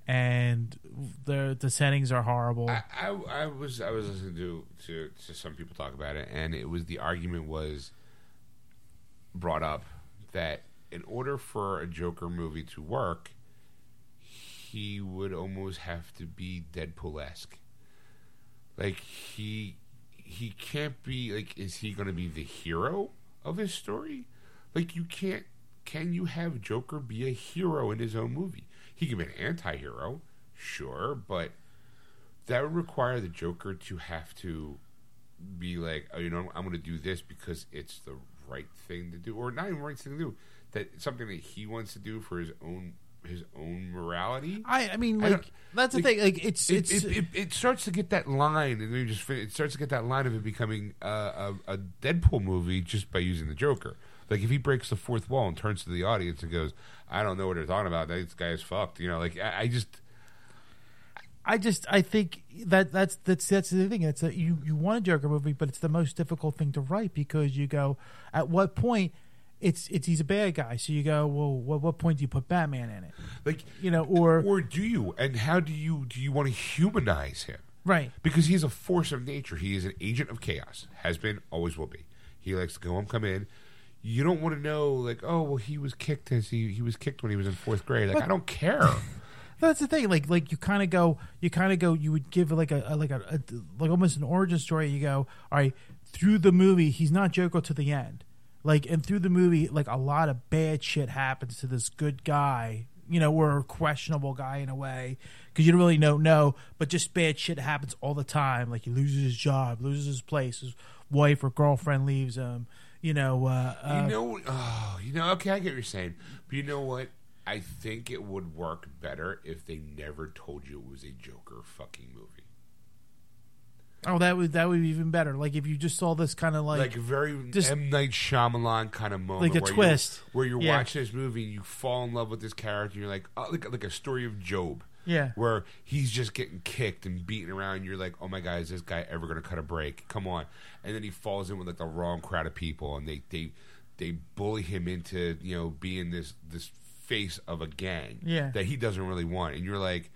and the the settings are horrible. I, I, I was I was listening to, to to some people talk about it, and it was the argument was brought up that in order for a Joker movie to work, he would almost have to be Deadpool esque. Like he he can't be like is he going to be the hero of his story? Like you can't can you have Joker be a hero in his own movie? He can be an anti-hero, sure, but that would require the Joker to have to be like, oh, you know, I'm going to do this because it's the right thing to do, or not even right thing to do. That something that he wants to do for his own his own morality. I, I mean, like don't- that's the like, thing. Like it's It, it's it, it, it starts to get that line, and then you just it starts to get that line of it becoming uh, a, a Deadpool movie just by using the Joker. Like if he breaks the fourth wall and turns to the audience and goes, "I don't know what they're talking about. This guy is fucked," you know, like I, I just I just I think that that's that's that's the thing. It's that you you want a Joker movie, but it's the most difficult thing to write because you go at what point it's it's he's a bad guy. So you go well, what what point do you put Batman in it? like You know, or or do you? And how do you do you want to humanize him? right, Because he's a force of nature. He is an agent of chaos. Has been, always will be. He likes to go home, come in. You don't want to know, like, oh, well, he was kicked as he he was kicked when he was in fourth grade. Like, I don't care. That's the thing. Like like you kind of go, you kind of go. You would give like a, a like a, a like almost an origin story. You go, all right, through the movie, he's not Joker to the end. Like and through the movie, like a lot of bad shit happens to this good guy. You know, or a questionable guy in a way because you don't really know no, but just bad shit happens all the time. Like he loses his job, loses his place, his wife or girlfriend leaves him. You know, uh, uh, you know, oh, you know. Okay, I get what you're saying, but you know what? I think it would work better if they never told you it was a Joker fucking movie. oh that would that would be even better. Like if you just saw this kind of Like, like very just- M Night Shyamalan kind of moment, Like a where twist. you're, where you're Yeah. watching this movie and you fall in love with this character. And you're like, oh, like like a story of Job. Yeah. where he's just getting kicked and beaten around. And you're like, oh my god, is this guy ever going to cut a break? Come on! And then he falls in with like the wrong crowd of people, and they they they bully him into you know being this this face of a gang Yeah. that he doesn't really want. And you're like,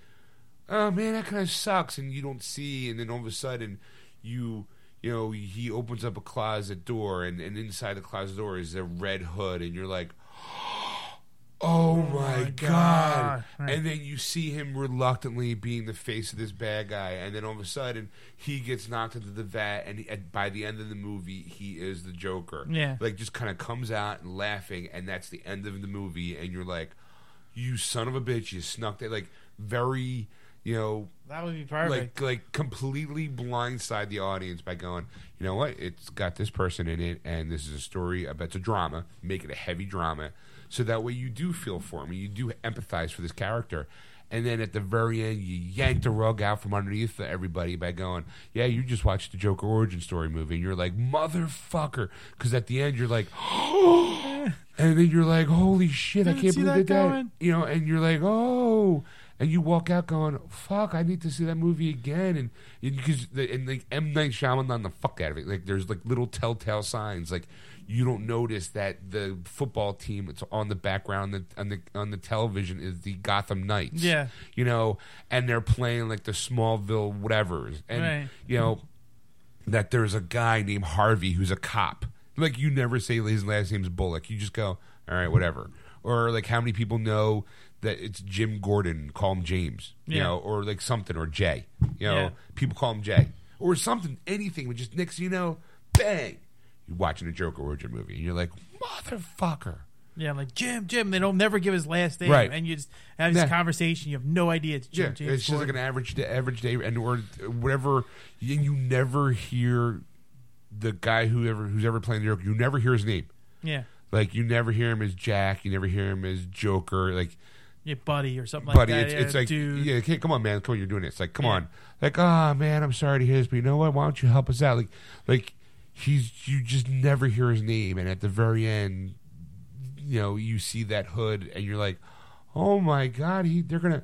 oh man, that kind of sucks. And you don't see, and then all of a sudden you. You know, he opens up a closet door, and, and inside the closet door is a red hood, and you're like, Oh, "Oh, my, my god!" God. And then you see him reluctantly being the face of this bad guy, and then all of a sudden he gets knocked into the vat, and he, at, by the end of the movie, he is the Joker. Yeah. like just kind of comes out and laughing, and that's the end of the movie, and you're like, "You son of a bitch! You snuck that!" Like very, you know, That would be perfect. like like completely blindside the audience by going, you know what? It's got this person in it, and this is a story about it's a drama. Make it a heavy drama, so that way you do feel for him, you do empathize for this character. And then at the very end, you yank the rug out from underneath everybody by going, "Yeah, you just watched the Joker origin story movie," and you're like, "Motherfucker!" Because at the end, you're like, and then you're like, "Holy shit! I Didn't can't believe that that." You know, and you're like, "Oh," and you walk out going, "Fuck! I need to see that movie again." And because the and like M Night Shyamalan the fuck out of it. Like there's like little telltale signs. Like you don't notice that the football team it's on the background on the on the television is the Gotham Knights. Yeah. you know, and they're playing like the Smallville whatever's, and Right. you know that there's a guy named Harvey who's a cop. Like you never say his last name's Bullock. You just go, all right, whatever. Or like how many people know that it's Jim Gordon? Call him James. You Yeah. know, or like something or Jay. You know, Yeah. people call him Jay or something. Anything. But just next, you know, bang, you're watching a Joker origin movie, and you're like, motherfucker. yeah, like Jim, Jim. They don't never give his last name, Right. and you just have this Yeah. conversation. You have no idea it's Jim Yeah, James. it's just like an average day, average day, and or whatever. And you never hear the guy who ever who's ever playing the Joker. You never hear his name. yeah, Like you never hear him as Jack. You never hear him as Joker. Like, yeah, buddy or something like buddy, that. it's, yeah, it's like, dude. yeah, okay, come on, man, come on, you're doing it. It's like, come Yeah. on, like, ah, man, I'm sorry to hear this, but you know what? Why don't you help us out? Like, like he's you just never hear his name, and at the very end, you know, you see that hood, and you're like, oh my god, he they're gonna.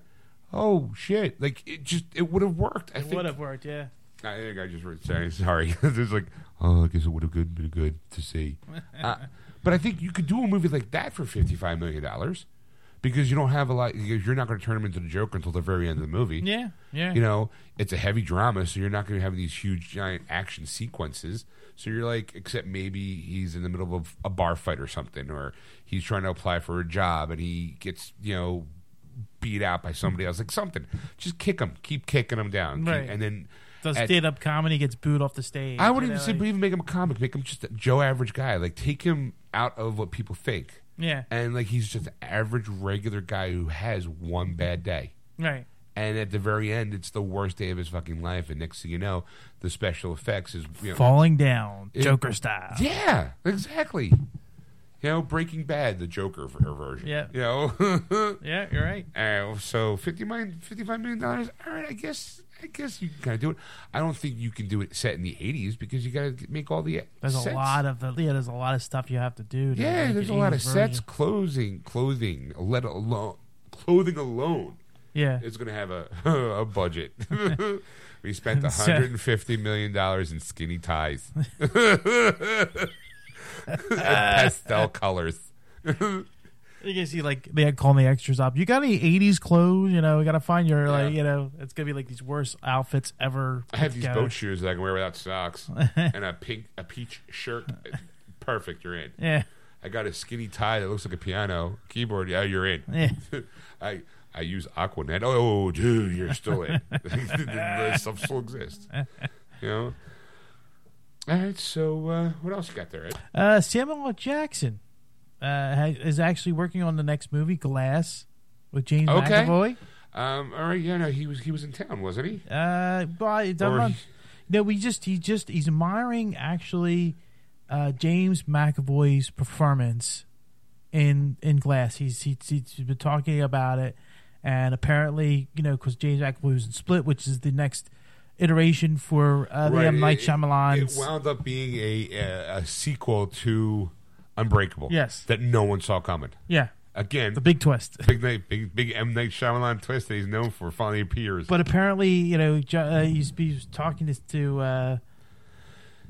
Oh shit! Like it just it would have worked. I it would have worked. Yeah, I think I just wrote sorry. Sorry, it's like oh, I guess it would have been good to see. Uh, but I think you could do a movie like that for fifty five million dollars because you don't have a lot. Because you're not going to turn him into the Joker until the very end of the movie. yeah, yeah. You know, it's a heavy drama, so you're not going to have these huge, giant action sequences. So you're like, except maybe he's in the middle of a bar fight or something, or he's trying to apply for a job and he gets, you know, beat out by somebody else, like something. Just kick him, keep kicking him down, Keep- Right. and then Does stand up comedy gets booed off the stage. I wouldn't even know, simply like- even make him a comic. Make him just a Joe average guy. Like take him out of what people think, yeah, and like he's just an average regular guy who has one bad day. right. And at the very end, it's the worst day of his fucking life. And next thing you know, the special effects is you know, Falling down, It- Joker style. yeah, exactly. You know, Breaking Bad, the Joker ver- version. Yeah. You know. Yeah, you're right. Uh, so fifty million, fifty-five million dollars. All right, I guess, I guess you can kind of do it. I don't think you can do it set in the eighties because you got to make all the. Uh, there's sets. a lot of the yeah. There's a lot of stuff you have to do. To Yeah, there's a lot of 80s sets, version. clothing, clothing, let alone clothing alone Yeah, is going to have a a budget. we spent 150 million dollars in skinny ties, pastel colors. You can see like they had calling the extras up. You got any '80s clothes? You know, you got to find your like. You know, it's gonna be like these worst outfits ever. I have these together. boat shoes that I can wear without socks and a pink a peach shirt. Perfect, you're in. Yeah, I got a skinny tie that looks like a piano keyboard. Yeah, you're in. yeah. I I use Aqua Net. Oh, dude, you're still in. the stuff still exists. You know. All right. So uh, what else you got there? Ed? Uh, Samuel Jackson uh, is actually working on the next movie, Glass, with James Okay. McAvoy. Um. All right. Yeah. No. He was he was in town, wasn't he? Uh, but he- no, we just he just he's admiring actually uh, James McAvoy's performance in in Glass. He's he's, he's been talking about it, and apparently you know because James McAvoy was in Split, which is the next iteration for uh, the M Night it- It wound up being a, a a sequel to Unbreakable. Yes. That no one saw coming. yeah, Again, the big twist. big night, big big M Night Shyamalan twist that he's known for finally appears. But apparently, you know, Jo- uh, he's, he's talking to, to uh,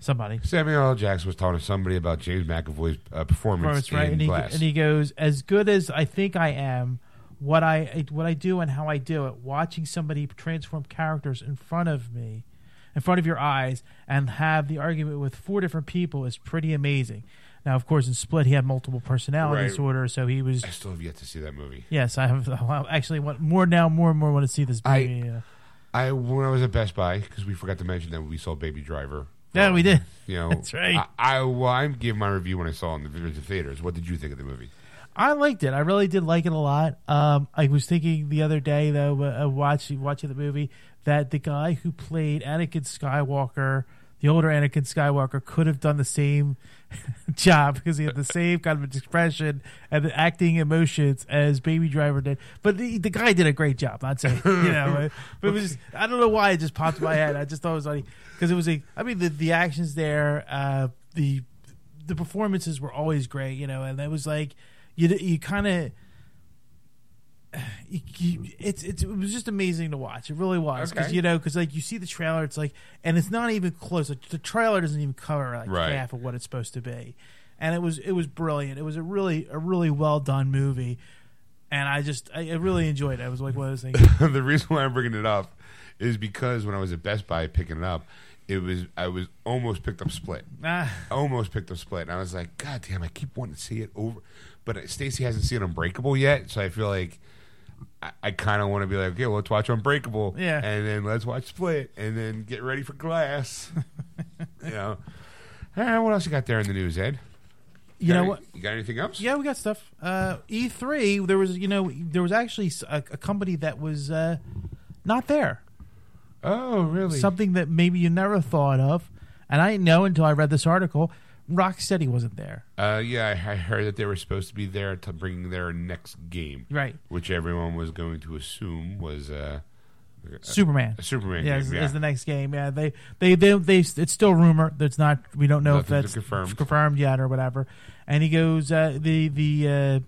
somebody. Samuel L. Jackson was talking to somebody about James McAvoy's uh, performance right? in And he, Glass. and he goes, as good as I think I am, what I what I do and how I do it, watching somebody transform characters in front of me, in front of your eyes, and have the argument with four different people is pretty amazing. Now, of course, in Split, he had multiple personality Right. disorder, so he was. I still have yet to see that movie. Yes, I have I actually want more now, more and more want to see this I- movie. uh, I when I was at Best Buy because we forgot to mention that we saw Baby Driver. yeah, we did. You know, That's right. I, I well, I gave my review when I saw it in the, the theaters. What did you think of the movie? I liked it. I really did like it a lot. Um, I was thinking the other day though, uh, watching watching the movie, that the guy who played Anakin Skywalker, the older Anakin Skywalker, could have done the same job because he had the same kind of expression and the acting emotions as Baby Driver did. But the, the guy did a great job. Not saying you know, but it was just, I don't know why it just popped in my head. I just thought it was funny because it was a. I mean, the the actions there, uh, the the performances were always great, you know, and it was like you you kind of. It's, it's it was just amazing to watch. It really was because Okay. you know because like you see the trailer, it's like and it's not even close. Like, the trailer doesn't even cover like Right. half of what it's supposed to be, and it was it was brilliant. It was a really a really well done movie, and I just I, I really enjoyed it. I was like one of those things. the reason why I'm bringing it up is because when I was at Best Buy picking it up, it was I was almost picked up Split. ah, almost picked up Split, and I was like, God damn, I keep wanting to see it over, but Stacy hasn't seen Unbreakable yet, so I feel like I, I kind of want to be like, okay, well, let's watch Unbreakable, Yeah. and then let's watch Split, and then get ready for Glass. you know, right, what else you got there in the news, Ed? you Got know any- what? You got anything else? Yeah, we got stuff. Uh, E3, there was you know there was actually s- a, a company that was uh, not there. Oh, really? Something that maybe you never thought of, and I didn't know until I read this article. Rocksteady wasn't there. Uh, yeah, I, I heard that they were supposed to be there to bring their next game, Right, which everyone was going to assume was uh, Superman. a Superman Yeah, game. is, yeah. is the next game. Yeah, they, they, they, they, it's still rumor. That's not. We don't know if Nothing's that's confirmed. confirmed yet or whatever. And he goes, uh, the the uh,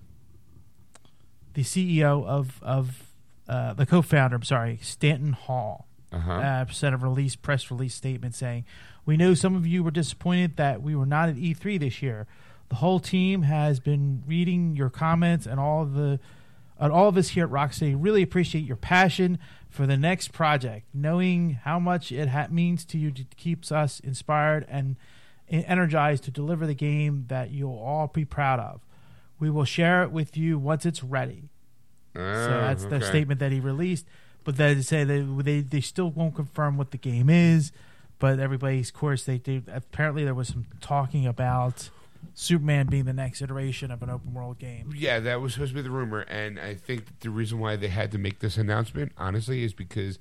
the CEO of of uh, the co-founder. I'm sorry, Sefton Hill. uh-huh. uh, sent a release press release statement saying, "We know some of you were disappointed that we were not at E3 this year. The whole team has been reading your comments and all of the and all of us here at Rocksteady really appreciate your passion for the next project. Knowing how much it ha- means to you keeps us inspired and energized to deliver the game that you'll all be proud of. We will share it with you once it's ready." So Oh, that's the okay. statement that he released. But they say they, they they still won't confirm what the game is. But everybody's, course, they do. Apparently, there was some talking about Superman being the next iteration of an open world game. Yeah, that was supposed to be the rumor, and I think the reason why they had to make this announcement, honestly, is because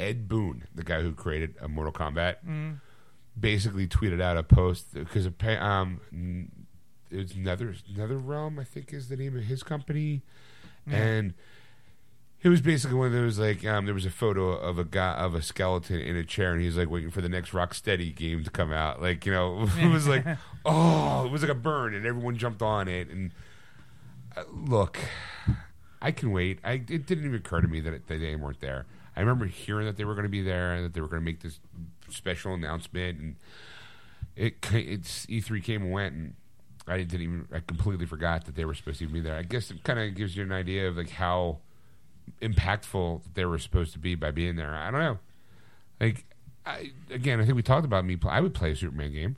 Ed Boon, the guy who created uh, Mortal Kombat, Mm. basically tweeted out a post because um, it's Nether NetherRealm, I think, is the name of his company, and it was basically one of those like um, there was a photo of a guy of a skeleton in a chair, and he's like waiting for the next Rocksteady game to come out. Like you know, it was like oh, it was like a burn, and everyone jumped on it. And uh, look, I can wait. I it didn't even occur to me that, it, that they weren't there. I remember hearing that they were going to be there and that they were going to make this special announcement, and it it's E3 came and went, and I didn't even I completely forgot that they were supposed to be there. I guess it kind of gives you an idea of like how impactful they were supposed to be by being there. I don't know. Like I, again, I think we talked about me. I would play a Superman game,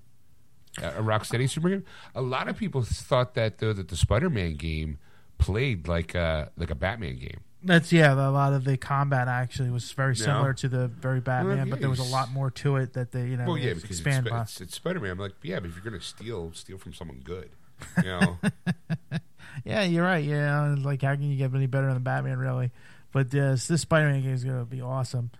a Rocksteady Superman. game. A lot of people thought that though that the Spider-Man game played like a like a Batman game. That's yeah. A lot of the combat actually was very Yeah. similar to the very Batman, Well, but there was a lot more to it that they you know Well, yeah, because it's, expand Sp- it's, it's Spider-Man. I'm like, yeah, but if you're gonna steal, steal from someone good. You know, Yeah, you're right. Yeah, like how can you get any better than Batman, really? But this this Spider-Man game is going to be awesome.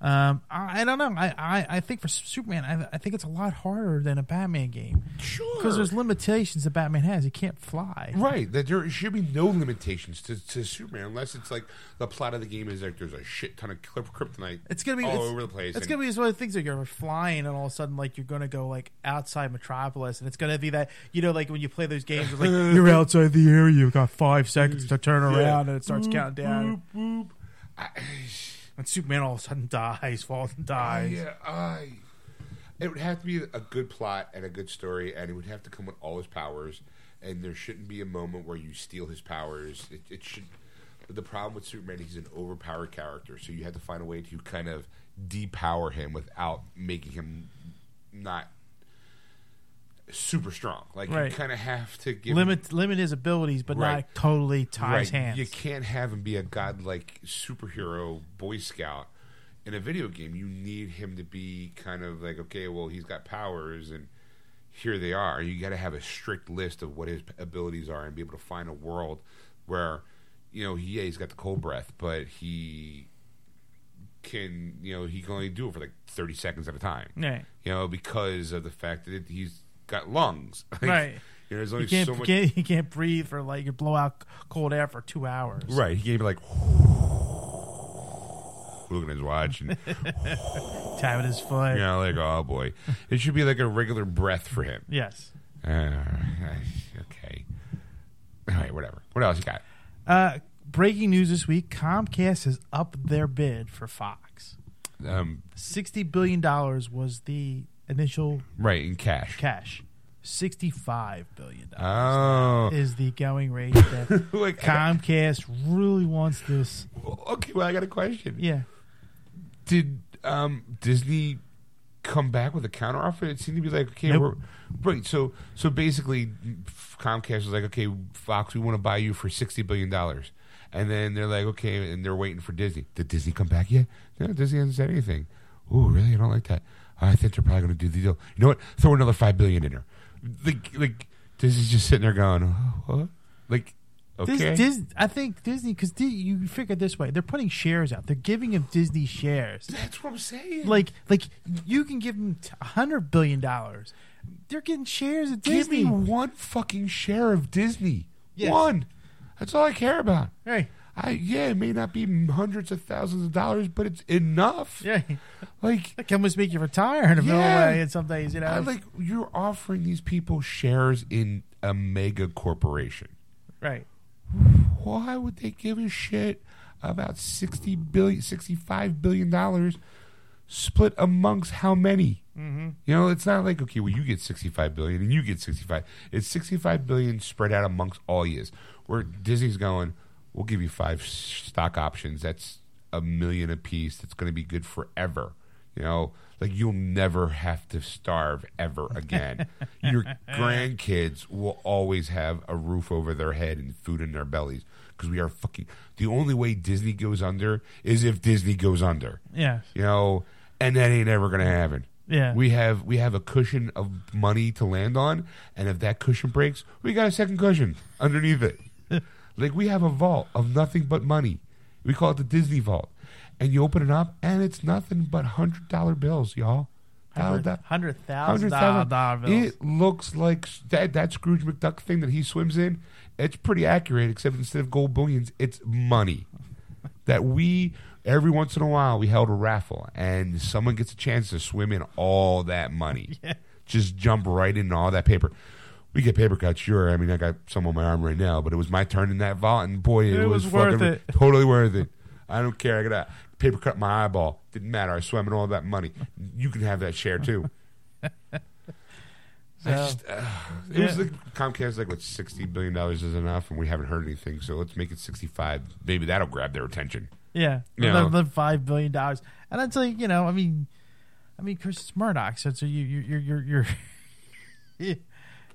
Um, I, I don't know. I, I, I think for Superman, I, I think it's a lot harder than a Batman game sure. because there's limitations that Batman has. He can't fly. Right, that there should be no limitations to, to Superman unless it's like the plot of the game is like there's a shit ton of kryp- kryptonite It's gonna be all it's, over the place. It's and- gonna be one of the things that you're flying, and all of a sudden, like you're gonna go like outside Metropolis, and it's gonna be that you know, like when you play those games, it's like you're outside the area, you've got five seconds to turn Yeah. around, and it starts counting down, Boop, boop. I, and Superman all of a sudden dies, falls and dies. Uh, I, it would have to be a good plot and a good story, and it would have to come with all his powers. And there shouldn't be a moment where you steal his powers. It, it should. But the problem with Superman, is he's an overpowered character, so you have to find a way to kind of depower him without making him not super strong. Like Right. you kind of have to give limit limit his abilities, but Right. not totally tie his hands. You can't have him be a godlike superhero Boy Scout in a video game. You need him to be kind of like, okay, well, he's got powers and here they are. You got to have a strict list of what his abilities are and be able to find a world where, you know, he, yeah, he's got the cold breath, but he can, you know, he can only do it for like 30 seconds at a time. Right. You know, because of the fact that it, he's got lungs. Like, Right. You know, there's You only can't, so you much. can't you can't breathe for like you blow out cold air for two hours. Right. He can't be like, looking at his watch and, Tapping his foot. you know, like, oh boy. It should be like a regular breath for him. Yes. Uh, okay. All right, whatever. What else you got? Uh, breaking news this week: Comcast has upped their bid for Fox. Um, Sixty billion dollars was the initial right, in cash. cash. Sixty-five billion dollars oh. is the going rate that Comcast really wants this. okay, well, I got a question. Yeah. Did um, Disney come back with a counteroffer? It seemed to be like, okay, Nope. we're, right. So, so basically, Comcast was like, okay, Fox, we want to buy you for sixty billion dollars, and then they're like, okay, and they're waiting for Disney. Did Disney come back yet? No, Disney hasn't said anything. Oh, really? I don't like that. I think they're probably going to do the deal. You know what? Throw another five billion in there. Like, like Disney's just sitting there going, oh, what? Like, okay, Dis, Dis, I think Disney because you figure it this way: they're putting shares out. They're giving them Disney shares. that's what I'm saying. Like, like you can give them a hundred billion dollars. They're getting shares of Disney. Give Disney. me one fucking share of Disney. Yes. One. That's all I care about. Right. I yeah, it may not be hundreds of thousands of dollars, but it's enough. Yeah. Like, That can almost make you retire in a Yeah. way. And some days, you know. I, like you're offering these people shares in a mega corporation. right. Why would they give a shit about 60 billion 65 billion dollars split amongst how many? Mm-hmm. You know, it's not like okay, well, you get sixty-five billion and you get sixty-five. It's sixty-five billion spread out amongst all years. Where Disney's going, we'll give you five stock options. That's a million a piece. That's going to be good forever. You know, like you'll never have to starve ever again. Your grandkids will always have a roof over their head and food in their bellies because we are fucking. The only way Disney goes under is if Disney goes under. Yeah. You know, and that ain't ever going to happen. Yeah. We have we have a cushion of money to land on, and if that cushion breaks, we got a second cushion underneath it. like we have a vault of nothing but money. We call it the Disney vault, and you open it up, and it's nothing but hundred dollar bills, y'all. Dollar, Hundred thousand $100,000. bills. It looks like that that Scrooge McDuck thing that he swims in. It's pretty accurate, except instead of gold bullions, it's money. that we every once in a while we held a raffle, and someone gets a chance to swim in all that money. Yeah. Just jump right in all that paper. We get paper cuts, sure. I mean, I got some on my arm right now, but it was my turn in that vault, and boy, it, It was, was worth fucking it. totally worth it. I don't care. I got a paper cut my eyeball. Didn't matter. I swam in all that money. You can have that share too. So, just, uh, it was yeah. like Comcast like what sixty billion dollars is enough, and we haven't heard anything. So let's make it sixty-five. Maybe that'll grab their attention. yeah. Know. another five billion dollars. And that's like, you know, I mean I mean Chris Murdoch, so, so you you you're you're you're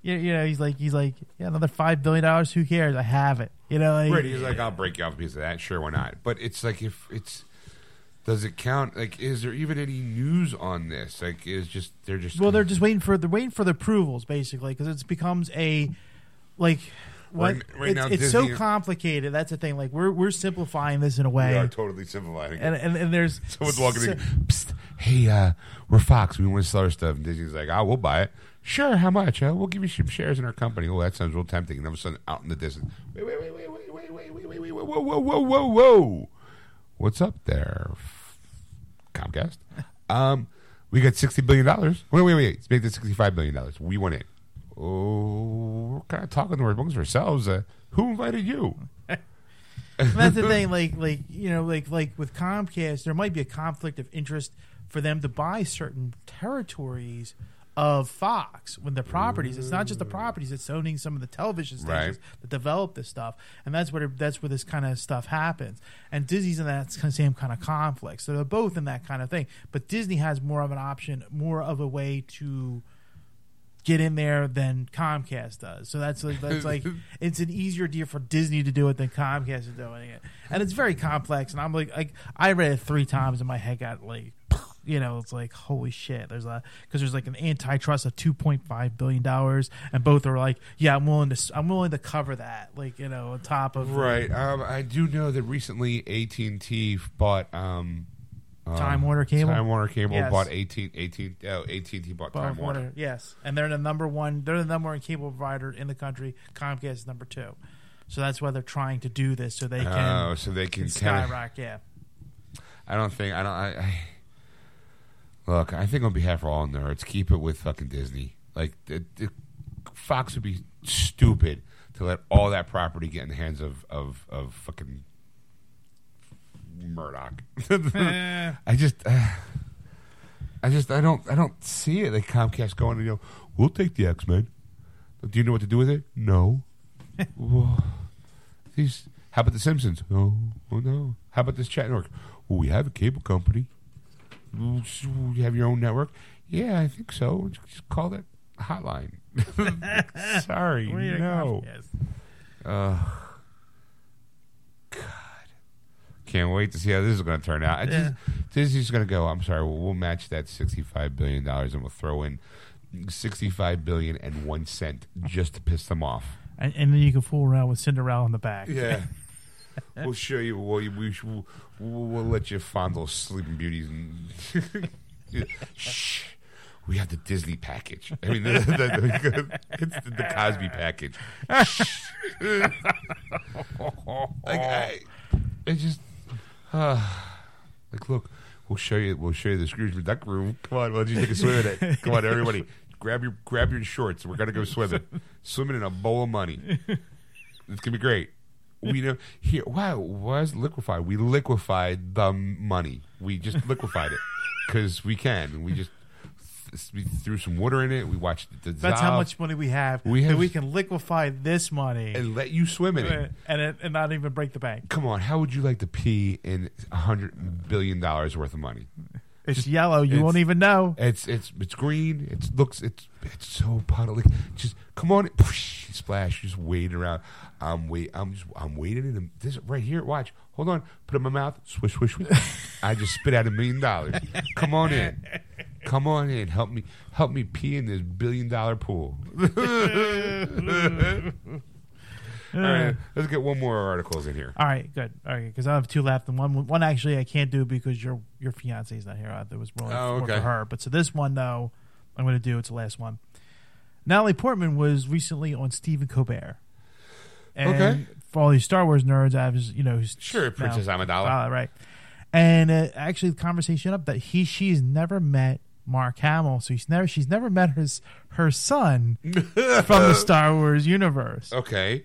you, you know, he's like he's like, yeah, another five billion dollars, who cares? I have it. You know, like Right? He's like, I'll break you off a piece of that. Sure, why not? But it's like if it's does it count? Like, is there even any news on this? Like, is just they're just Well, they're just waiting for they're waiting for the approvals basically because it becomes a like what Right- right it's, now, it's so Disney- complicated. That's the thing. Like we're we're simplifying this in a way. we are totally simplifying. and, and and there's Someone's walking so- in. Psst, hey, uh, we're Fox. We want to sell our stuff. And Disney's like, oh, we'll buy it. Sure, how much? Uh, we'll give you some shares in our company. Oh, that sounds real tempting. And all of a sudden, out in the distance, wait, wait, wait, wait, wait, wait, wait, wait, wait, wait, wait, wait, wait, wait. whoa, whoa, whoa, whoa, whoa. What's up there, Comcast? Um, we got sixty billion dollars. Wait, wait, wait. Let's make this sixty-five billion dollars. We want in. Oh, we're kind of talking to amongst ourselves. Uh, who invited you? that's the thing. Like like you know like like with Comcast, there might be a conflict of interest for them to buy certain territories of Fox when the properties. It's not just the properties; it's owning some of the television stations Right. that develop this stuff, and that's where that's where this kind of stuff happens. And Disney's in that kind of same kind of conflict, so they're both in that kind of thing. But Disney has more of an option, more of a way to get in there than Comcast does. So that's like that's like it's an easier deal for Disney to do it than Comcast is doing it, and it's very complex. And I'm like, like I read it three times and my head got like you know, it's like holy shit. There's a because there's like an antitrust of two point five billion dollars, and both are like, yeah, I'm willing to, I'm willing to cover that, like you know, on top of Right. Um, I do know that recently AT and T bought um, uh, Time Warner Cable? Time Warner Cable Yes. bought AT AT oh, AT and T bought Time Warner. Yes, and they're the number one. They're the number one cable provider in the country. Comcast is number two, so that's why they're trying to do this so they can, Oh, so they can can kind of. skyrocket. Yeah, I don't think I don't. I, I look. I think on behalf of all nerds, keep it with fucking Disney. Like the, the, Fox would be stupid to let all that property get in the hands of of of fucking Murdoch. I just. Uh, I just I don't I don't see it like Comcast going you know we'll take the X Men. Do you know what to do with it? No. well, these how about the Simpsons? No, oh no. How about this chat network? Well, we have a cable company. You have your own network? Yeah, I think so. Just call that hotline. Sorry, What are you- no. Uh, God, can't wait to see how this is going to turn out. I just, Yeah. Disney's going to go. I'm sorry, we'll, we'll match that 65 billion dollars, and we'll throw in 65 billion and one cent just to piss them off. And, and then you can fool around with Cinderella in the back. Yeah. we'll show you. We'll, we'll, we'll, let you fondle Sleeping Beauties and. Shh. We have the Disney package. I mean, the, the, it's the, the Cosby package. Shh. like I, it just, like look, we'll show you. We'll show you the Scrooge McDuck room. Come on, why don't you take a swim in it? Come on, everybody, grab your grab your shorts. We're gonna go swimming, swimming in a bowl of money. It's gonna be great. We know here. Wow, was liquefied? We liquefied the money. We just liquefied it because we can. We just we threw some water in it. We watched it dissolve That's how much money we have. We that we can liquefy this money and let you swim in it. and it, and not even break the bank. Come on, how would you like to pee in a hundred billion dollars worth of money? It's yellow. You it's- won't even know. It's it's it's green. It looks it's it's so puddly. Just come on, whoosh, splash. Just wade around. I'm wait. I'm just I'm waiting in the, this right here. Watch. Hold on. Put it in my mouth. Swish swish swish. I just spit out a million dollars. Come on in. Come on in. Help me help me pee in this billion dollar pool. All right, let's get one more articles in here. All right, good. All right, because I have two left, and one one actually I can't do because your your fiance is not here. I, there was more, Oh, more okay. for her, but so this one though, I'm going to do. It's the last one. Natalie Portman was recently on Stephen Colbert. And Okay. For all these Star Wars nerds, I was you know who's Sure, Princess Amidala. Uh, right. And uh, actually, the conversation up that he she's never met Mark Hamill, so he's never she's never met her s- her son from the Star Wars universe. Okay.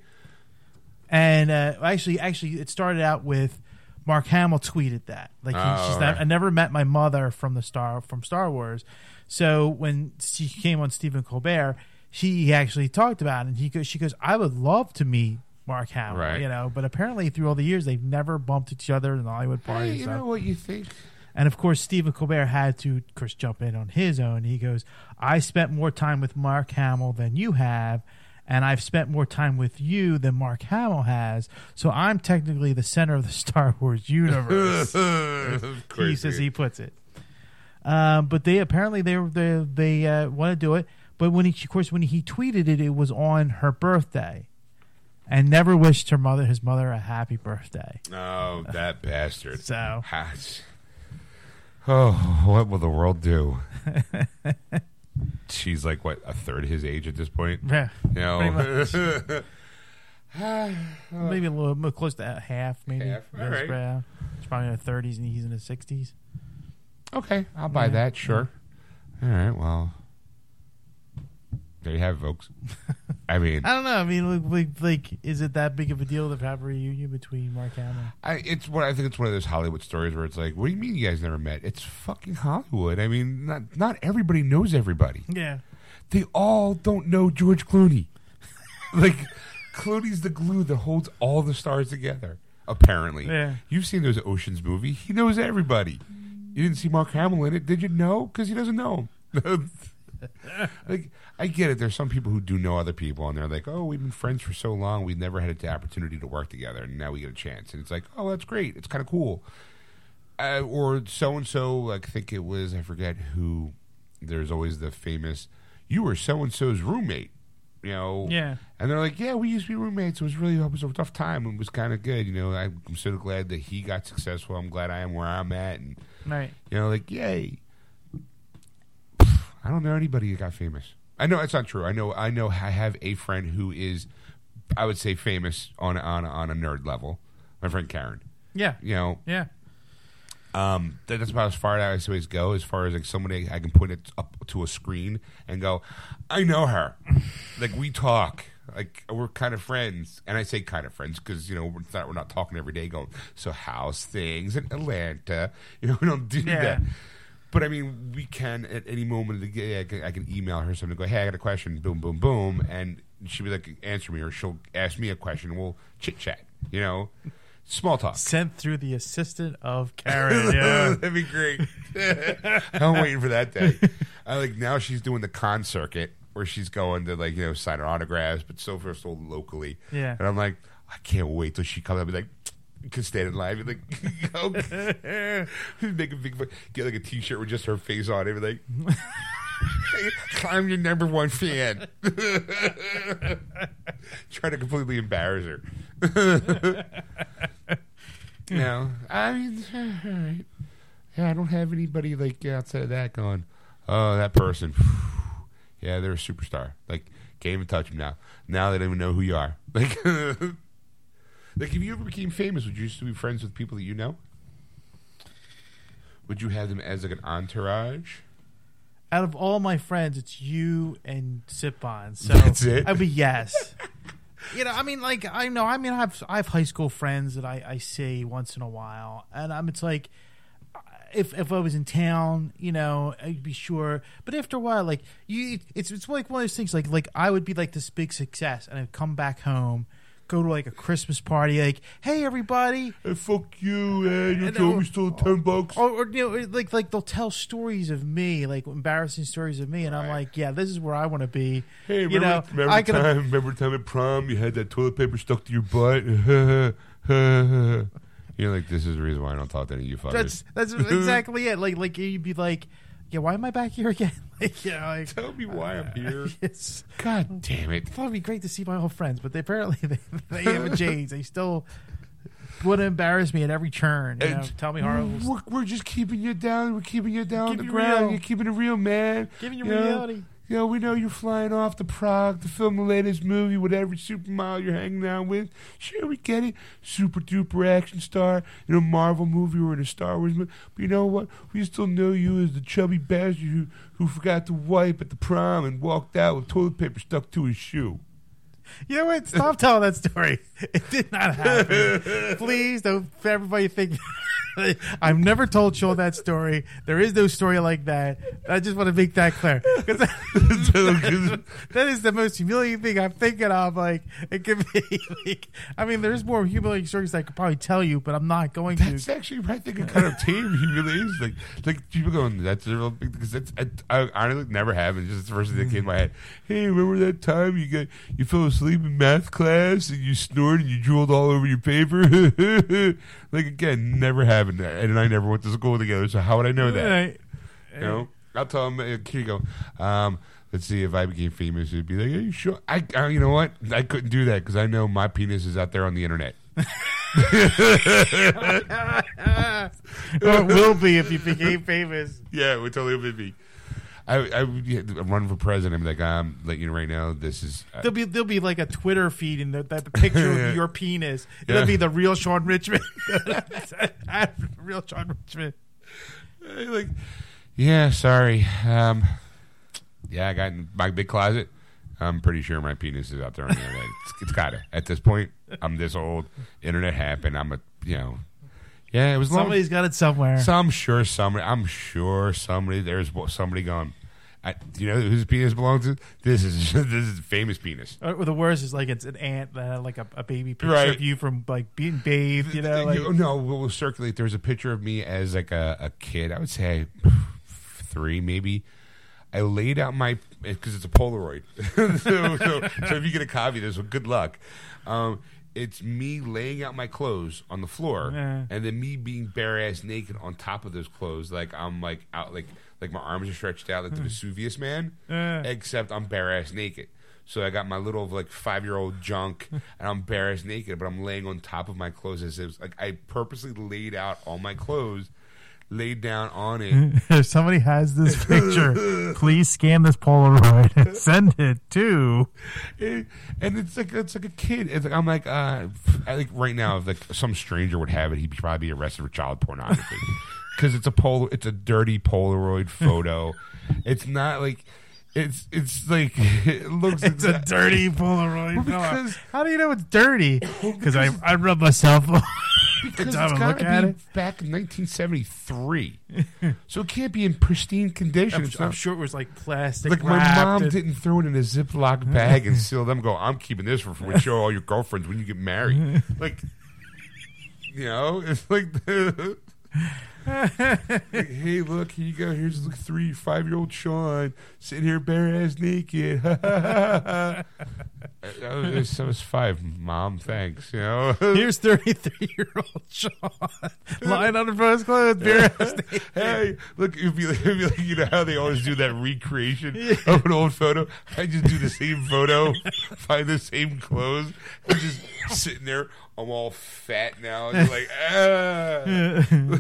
And uh, actually, actually, it started out with Mark Hamill tweeted that like he, Oh, she's right. not, I never met my mother from the star from Star Wars. So when she came on Stephen Colbert, she actually talked about it, and he goes, she goes, I would love to meet Mark Hamill, Right. you know, but apparently through all the years they've never bumped each other in the Hollywood Hey, parties. you so- know what you think? And of course, Stephen Colbert had to, of course, jump in on his own. He goes, I spent more time with Mark Hamill than you have, and I've spent more time with you than Mark Hamill has. So I'm technically the center of the Star Wars universe. he says he puts it. Um, but they apparently they they they uh, want to do it. But when he, of course, when he tweeted it, it was on her birthday, and never wished her mother, his mother, a happy birthday. Oh, that bastard. So Oh, what will the world do? She's like what a third his age at this point. yeah, You know, maybe a little more close to half, maybe. Half, all right. He's probably in the thirties and he's in his sixties. okay, I'll buy Yeah. that. Sure. All right. Well, there you have, it, folks. I mean, I don't know. I mean, like, like, like, is it that big of a deal to have a reunion between Mark Hamill? I, it's what I think it's one of those Hollywood stories where it's like, what do you mean you guys never met? It's fucking Hollywood. I mean, not not everybody knows everybody. Yeah, They all don't know George Clooney. like Clooney's the glue that holds all the stars together. Apparently, Yeah. You've seen those Ocean's movie. He knows everybody. You didn't see Mark Hamill in it, did you? No, because he doesn't know him. like I get it. There's some people who do know other people, and they're like, "Oh, we've been friends for so long. We've never had the opportunity to work together, and now we get a chance." And it's like, "Oh, that's great. It's kind of cool." uh, or so and so. Like I think it was I forget who. There's always the famous. You were so and so's roommate. You know. Yeah. And they're like, yeah, we used to be roommates. It was really it was a tough time. And it was kind of good. You know, I'm so glad that he got successful. I'm glad I am where I'm at. And Right. you know, like, yay. I don't know anybody that got famous. I know it's not true. I know. I know. I have a friend who is, I would say, famous on on on a nerd level. My friend Karen. Yeah. You know, Yeah. um, that, that's about as far as I always go. As far as like somebody I can point it up to a screen and go, I know her. like we talk. Like we're kind of friends, and I say kind of friends because you know we're not we're not talking every day. Going so how's things in Atlanta? You know we don't do Yeah. that. But I mean, we can at any moment of the day. I can, I can email her something. Go, hey, I got a question. Boom, boom, boom, and she'll be like, answer me, or she'll ask me a question. We'll chit chat. You know, small talk. Sent through the assistant of Karen. Yeah. That'd be great. I'm waiting for that day. I like now she's doing the con circuit where she's going to like you know sign her autographs, but so far so locally. Yeah. and I'm like, I can't wait till she comes up and be like. Can stand in line, be like, make a big, get like a T-shirt with just her face on it, like, I'm your number one fan. Try to completely embarrass her. no, I mean, all right. Yeah, I don't have anybody like outside of that going. Oh, that person. yeah, they're a superstar. Like, can't even touch them now. Now they don't even know who you are. Like, like if you ever became famous, would you still be friends with people that you know? Would you have them as like an entourage? Out of all my friends, it's you and Sipon. So That's it? I'd be yes. you know, I mean, like I know. I mean, I have I have high school friends that I, I see once in a while, and I'm. It's like uh, if if I was in town, you know, I'd be sure. But after a while, like you, it's it's like one of those things. Like like I would be like this big success, and I'd come back home. Go to like a Christmas party, like, "Hey, everybody!" Hey, fuck you, man. You uh, me stole ten bucks. Or, or you know, like like they'll tell stories of me, like embarrassing stories of me, and I'm like, "Yeah, this is where I want to be." Hey, you remember, know, remember I time? Remember time at prom you had that toilet paper stuck to your butt? You're like, this is the reason why I don't talk to any of you fuckers. That's that's exactly it. Like like you'd be like, yeah, why am I back here again? like yeah, like Tell me why I'm uh, here. it's God damn it! thought it'd be great to see my old friends, but they apparently they, they have a J's. They still would embarrass me at every turn. You know, tell me horrible, We're, we're just keeping you down. We're keeping you down on the it ground. real. You're keeping it real, man. giving you You know, reality. You know, we know you're flying off to Prague to film the latest movie with every supermodel you're hanging out with. Sure, we get it. Super duper action star in a Marvel movie or in a Star Wars movie. But you know what? We still know you as the chubby bastard who, who forgot to wipe at the prom and walked out with toilet paper stuck to his shoe. You know what? Stop telling that story. It did not happen. Please don't everybody think. I've never told Shawn that story. There is no story like that. I just want to make that clear. 'Cause that, that is the most humiliating thing I'm thinking of. Like it could be. Like, I mean, there's more humiliating stories I could probably tell you, but I'm not going That's to. actually, I think, a kind of tame humiliation. Like, like people going, "That's a real big," because that's I, I honestly never happened. It's just the first thing that came to my head. Hey, remember that time you got you fell asleep in math class and you snored and you drooled all over your paper? like again, never happened. And I never went to school together, so how would I know that? Right. You know, I'll tell him. uh, Here you go. Um, let's see if I became famous. It'd be like, "Are you sure?" I, uh, you know what? I couldn't do that because I know my penis is out there on the internet. or it will be if you became famous. Yeah, it would totally be. I I run for president. I'm like, I'm letting you know right now. This is uh, There'll be there'll be like a Twitter feed and the, that the picture Yeah. of your penis. It'll Yeah. be the real Shawn Richmond. real Shawn Richmond. like, yeah, sorry. Um, yeah, I got in my big closet. I'm pretty sure my penis is out there on the internet. It's, it's gotta. At this point, I'm this old. Internet happened. I'm a you know. Yeah, it was long. Somebody's got it somewhere. So I'm sure somebody. I'm sure somebody. There's somebody going. I, do you know whose penis belongs to? This is this is famous penis. Or the worst is like it's an ant that had like a, a baby picture Right. of you from like being bathed. You know, like no, we'll, we'll circulate. There's a picture of me as like a, a kid. I would say three, maybe. I laid out my because it's a Polaroid. so, so, so if you get a copy of this, well, good luck. Um, it's me laying out my clothes on the floor, Yeah. and then me being bare ass naked on top of those clothes, like I'm like out, like like my arms are stretched out like the Vesuvius man, except I'm bare ass naked. So I got my little like five year old junk, and I'm bare ass naked, but I'm laying on top of my clothes as if like I purposely laid out all my clothes, laid down on it. if somebody has this picture, please scan this Polaroid and send it to. And it's like it's like a kid. It's like I'm like uh, I think right now if like some stranger would have it, he'd probably be arrested for child pornography because it's a pol it's a dirty Polaroid photo. it's not like it's it's like it looks. It's a dirty Polaroid. Well, because- how do you know it's dirty? Because I I rub myself. because it's I look got at to it. be back in 1973, so it can't be in pristine condition. I'm, I'm sure it was like plastic. Like my mom and- didn't throw it in a Ziploc bag and seal them. Go, I'm keeping this for when you show all your girlfriends when you get married. Like, you know, it's like, like, hey, look, here you go. Here's look, three, five year old Shawn sitting here bare ass naked. I, I was, I was five, mom. Thanks. You know. Here's 33 year old Shawn lying under his clothes, bare ass naked. Hey, look, it'd be, like, it'd be like, you know how they always do that recreation yeah. of an old photo? I just do the same photo, find the same clothes, and just sitting there. I'm all fat now. And like, ah.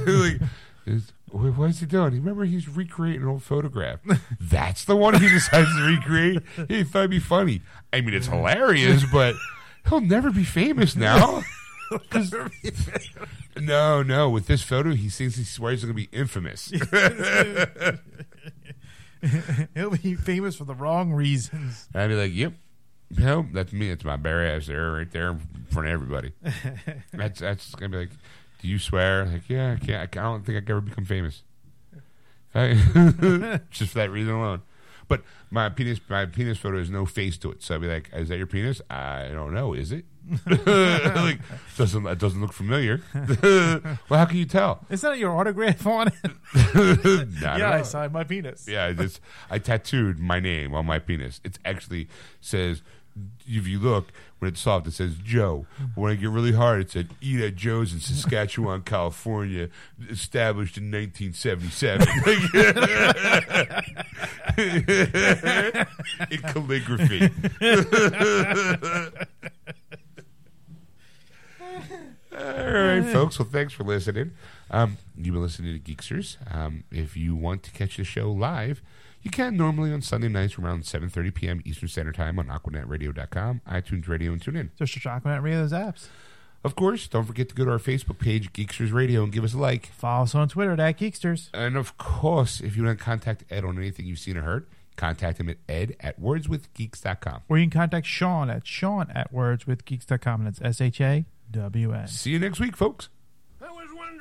like, is- what is he doing? Remember, he's recreating an old photograph. That's the one he decides to recreate. He thought it'd be funny. I mean, it's hilarious, but he'll never be famous now. no, no. With this photo, he thinks he swears he's going to be infamous. He'll be famous for the wrong reasons. I'd be like, "Yep, no, that's me. It's my bare ass there, right there in front of everybody." that's that's gonna be like, "Do you swear?" Like, yeah, I can't. I don't think I could ever become famous. I- Just for that reason alone. But my penis, my penis photo has no face to it, so I'd be like, "Is that your penis?" I don't know. Is it? like, doesn't that doesn't look familiar? well, how can you tell? Is that your autograph on it? Yeah, I signed my penis. Yeah, it's, I tattooed my name on my penis. It actually says, if you look, when it's soft, it says Joe. But when I get really hard, it said Eat at Joe's in Saskatchewan, California, established in 1977. in calligraphy. All right, folks. Well, thanks for listening. Um, you've been listening to Geeksters. Um, if you want to catch the show live, you can normally on Sunday nights around 7.30 p.m. Eastern Standard Time on AquanetRadio.com, iTunes Radio, and TuneIn. Just a chocolate radio those apps. Of course, don't forget to go to our Facebook page, Geeksters Radio, and give us a like. Follow us on Twitter at Geeksters. And of course, if you want to contact Ed on anything you've seen or heard, contact him at ed at wordswithgeeks.com. Or you can contact Shawn at Shawn at wordswithgeeks.com. And it's S H A W N. See you next week, folks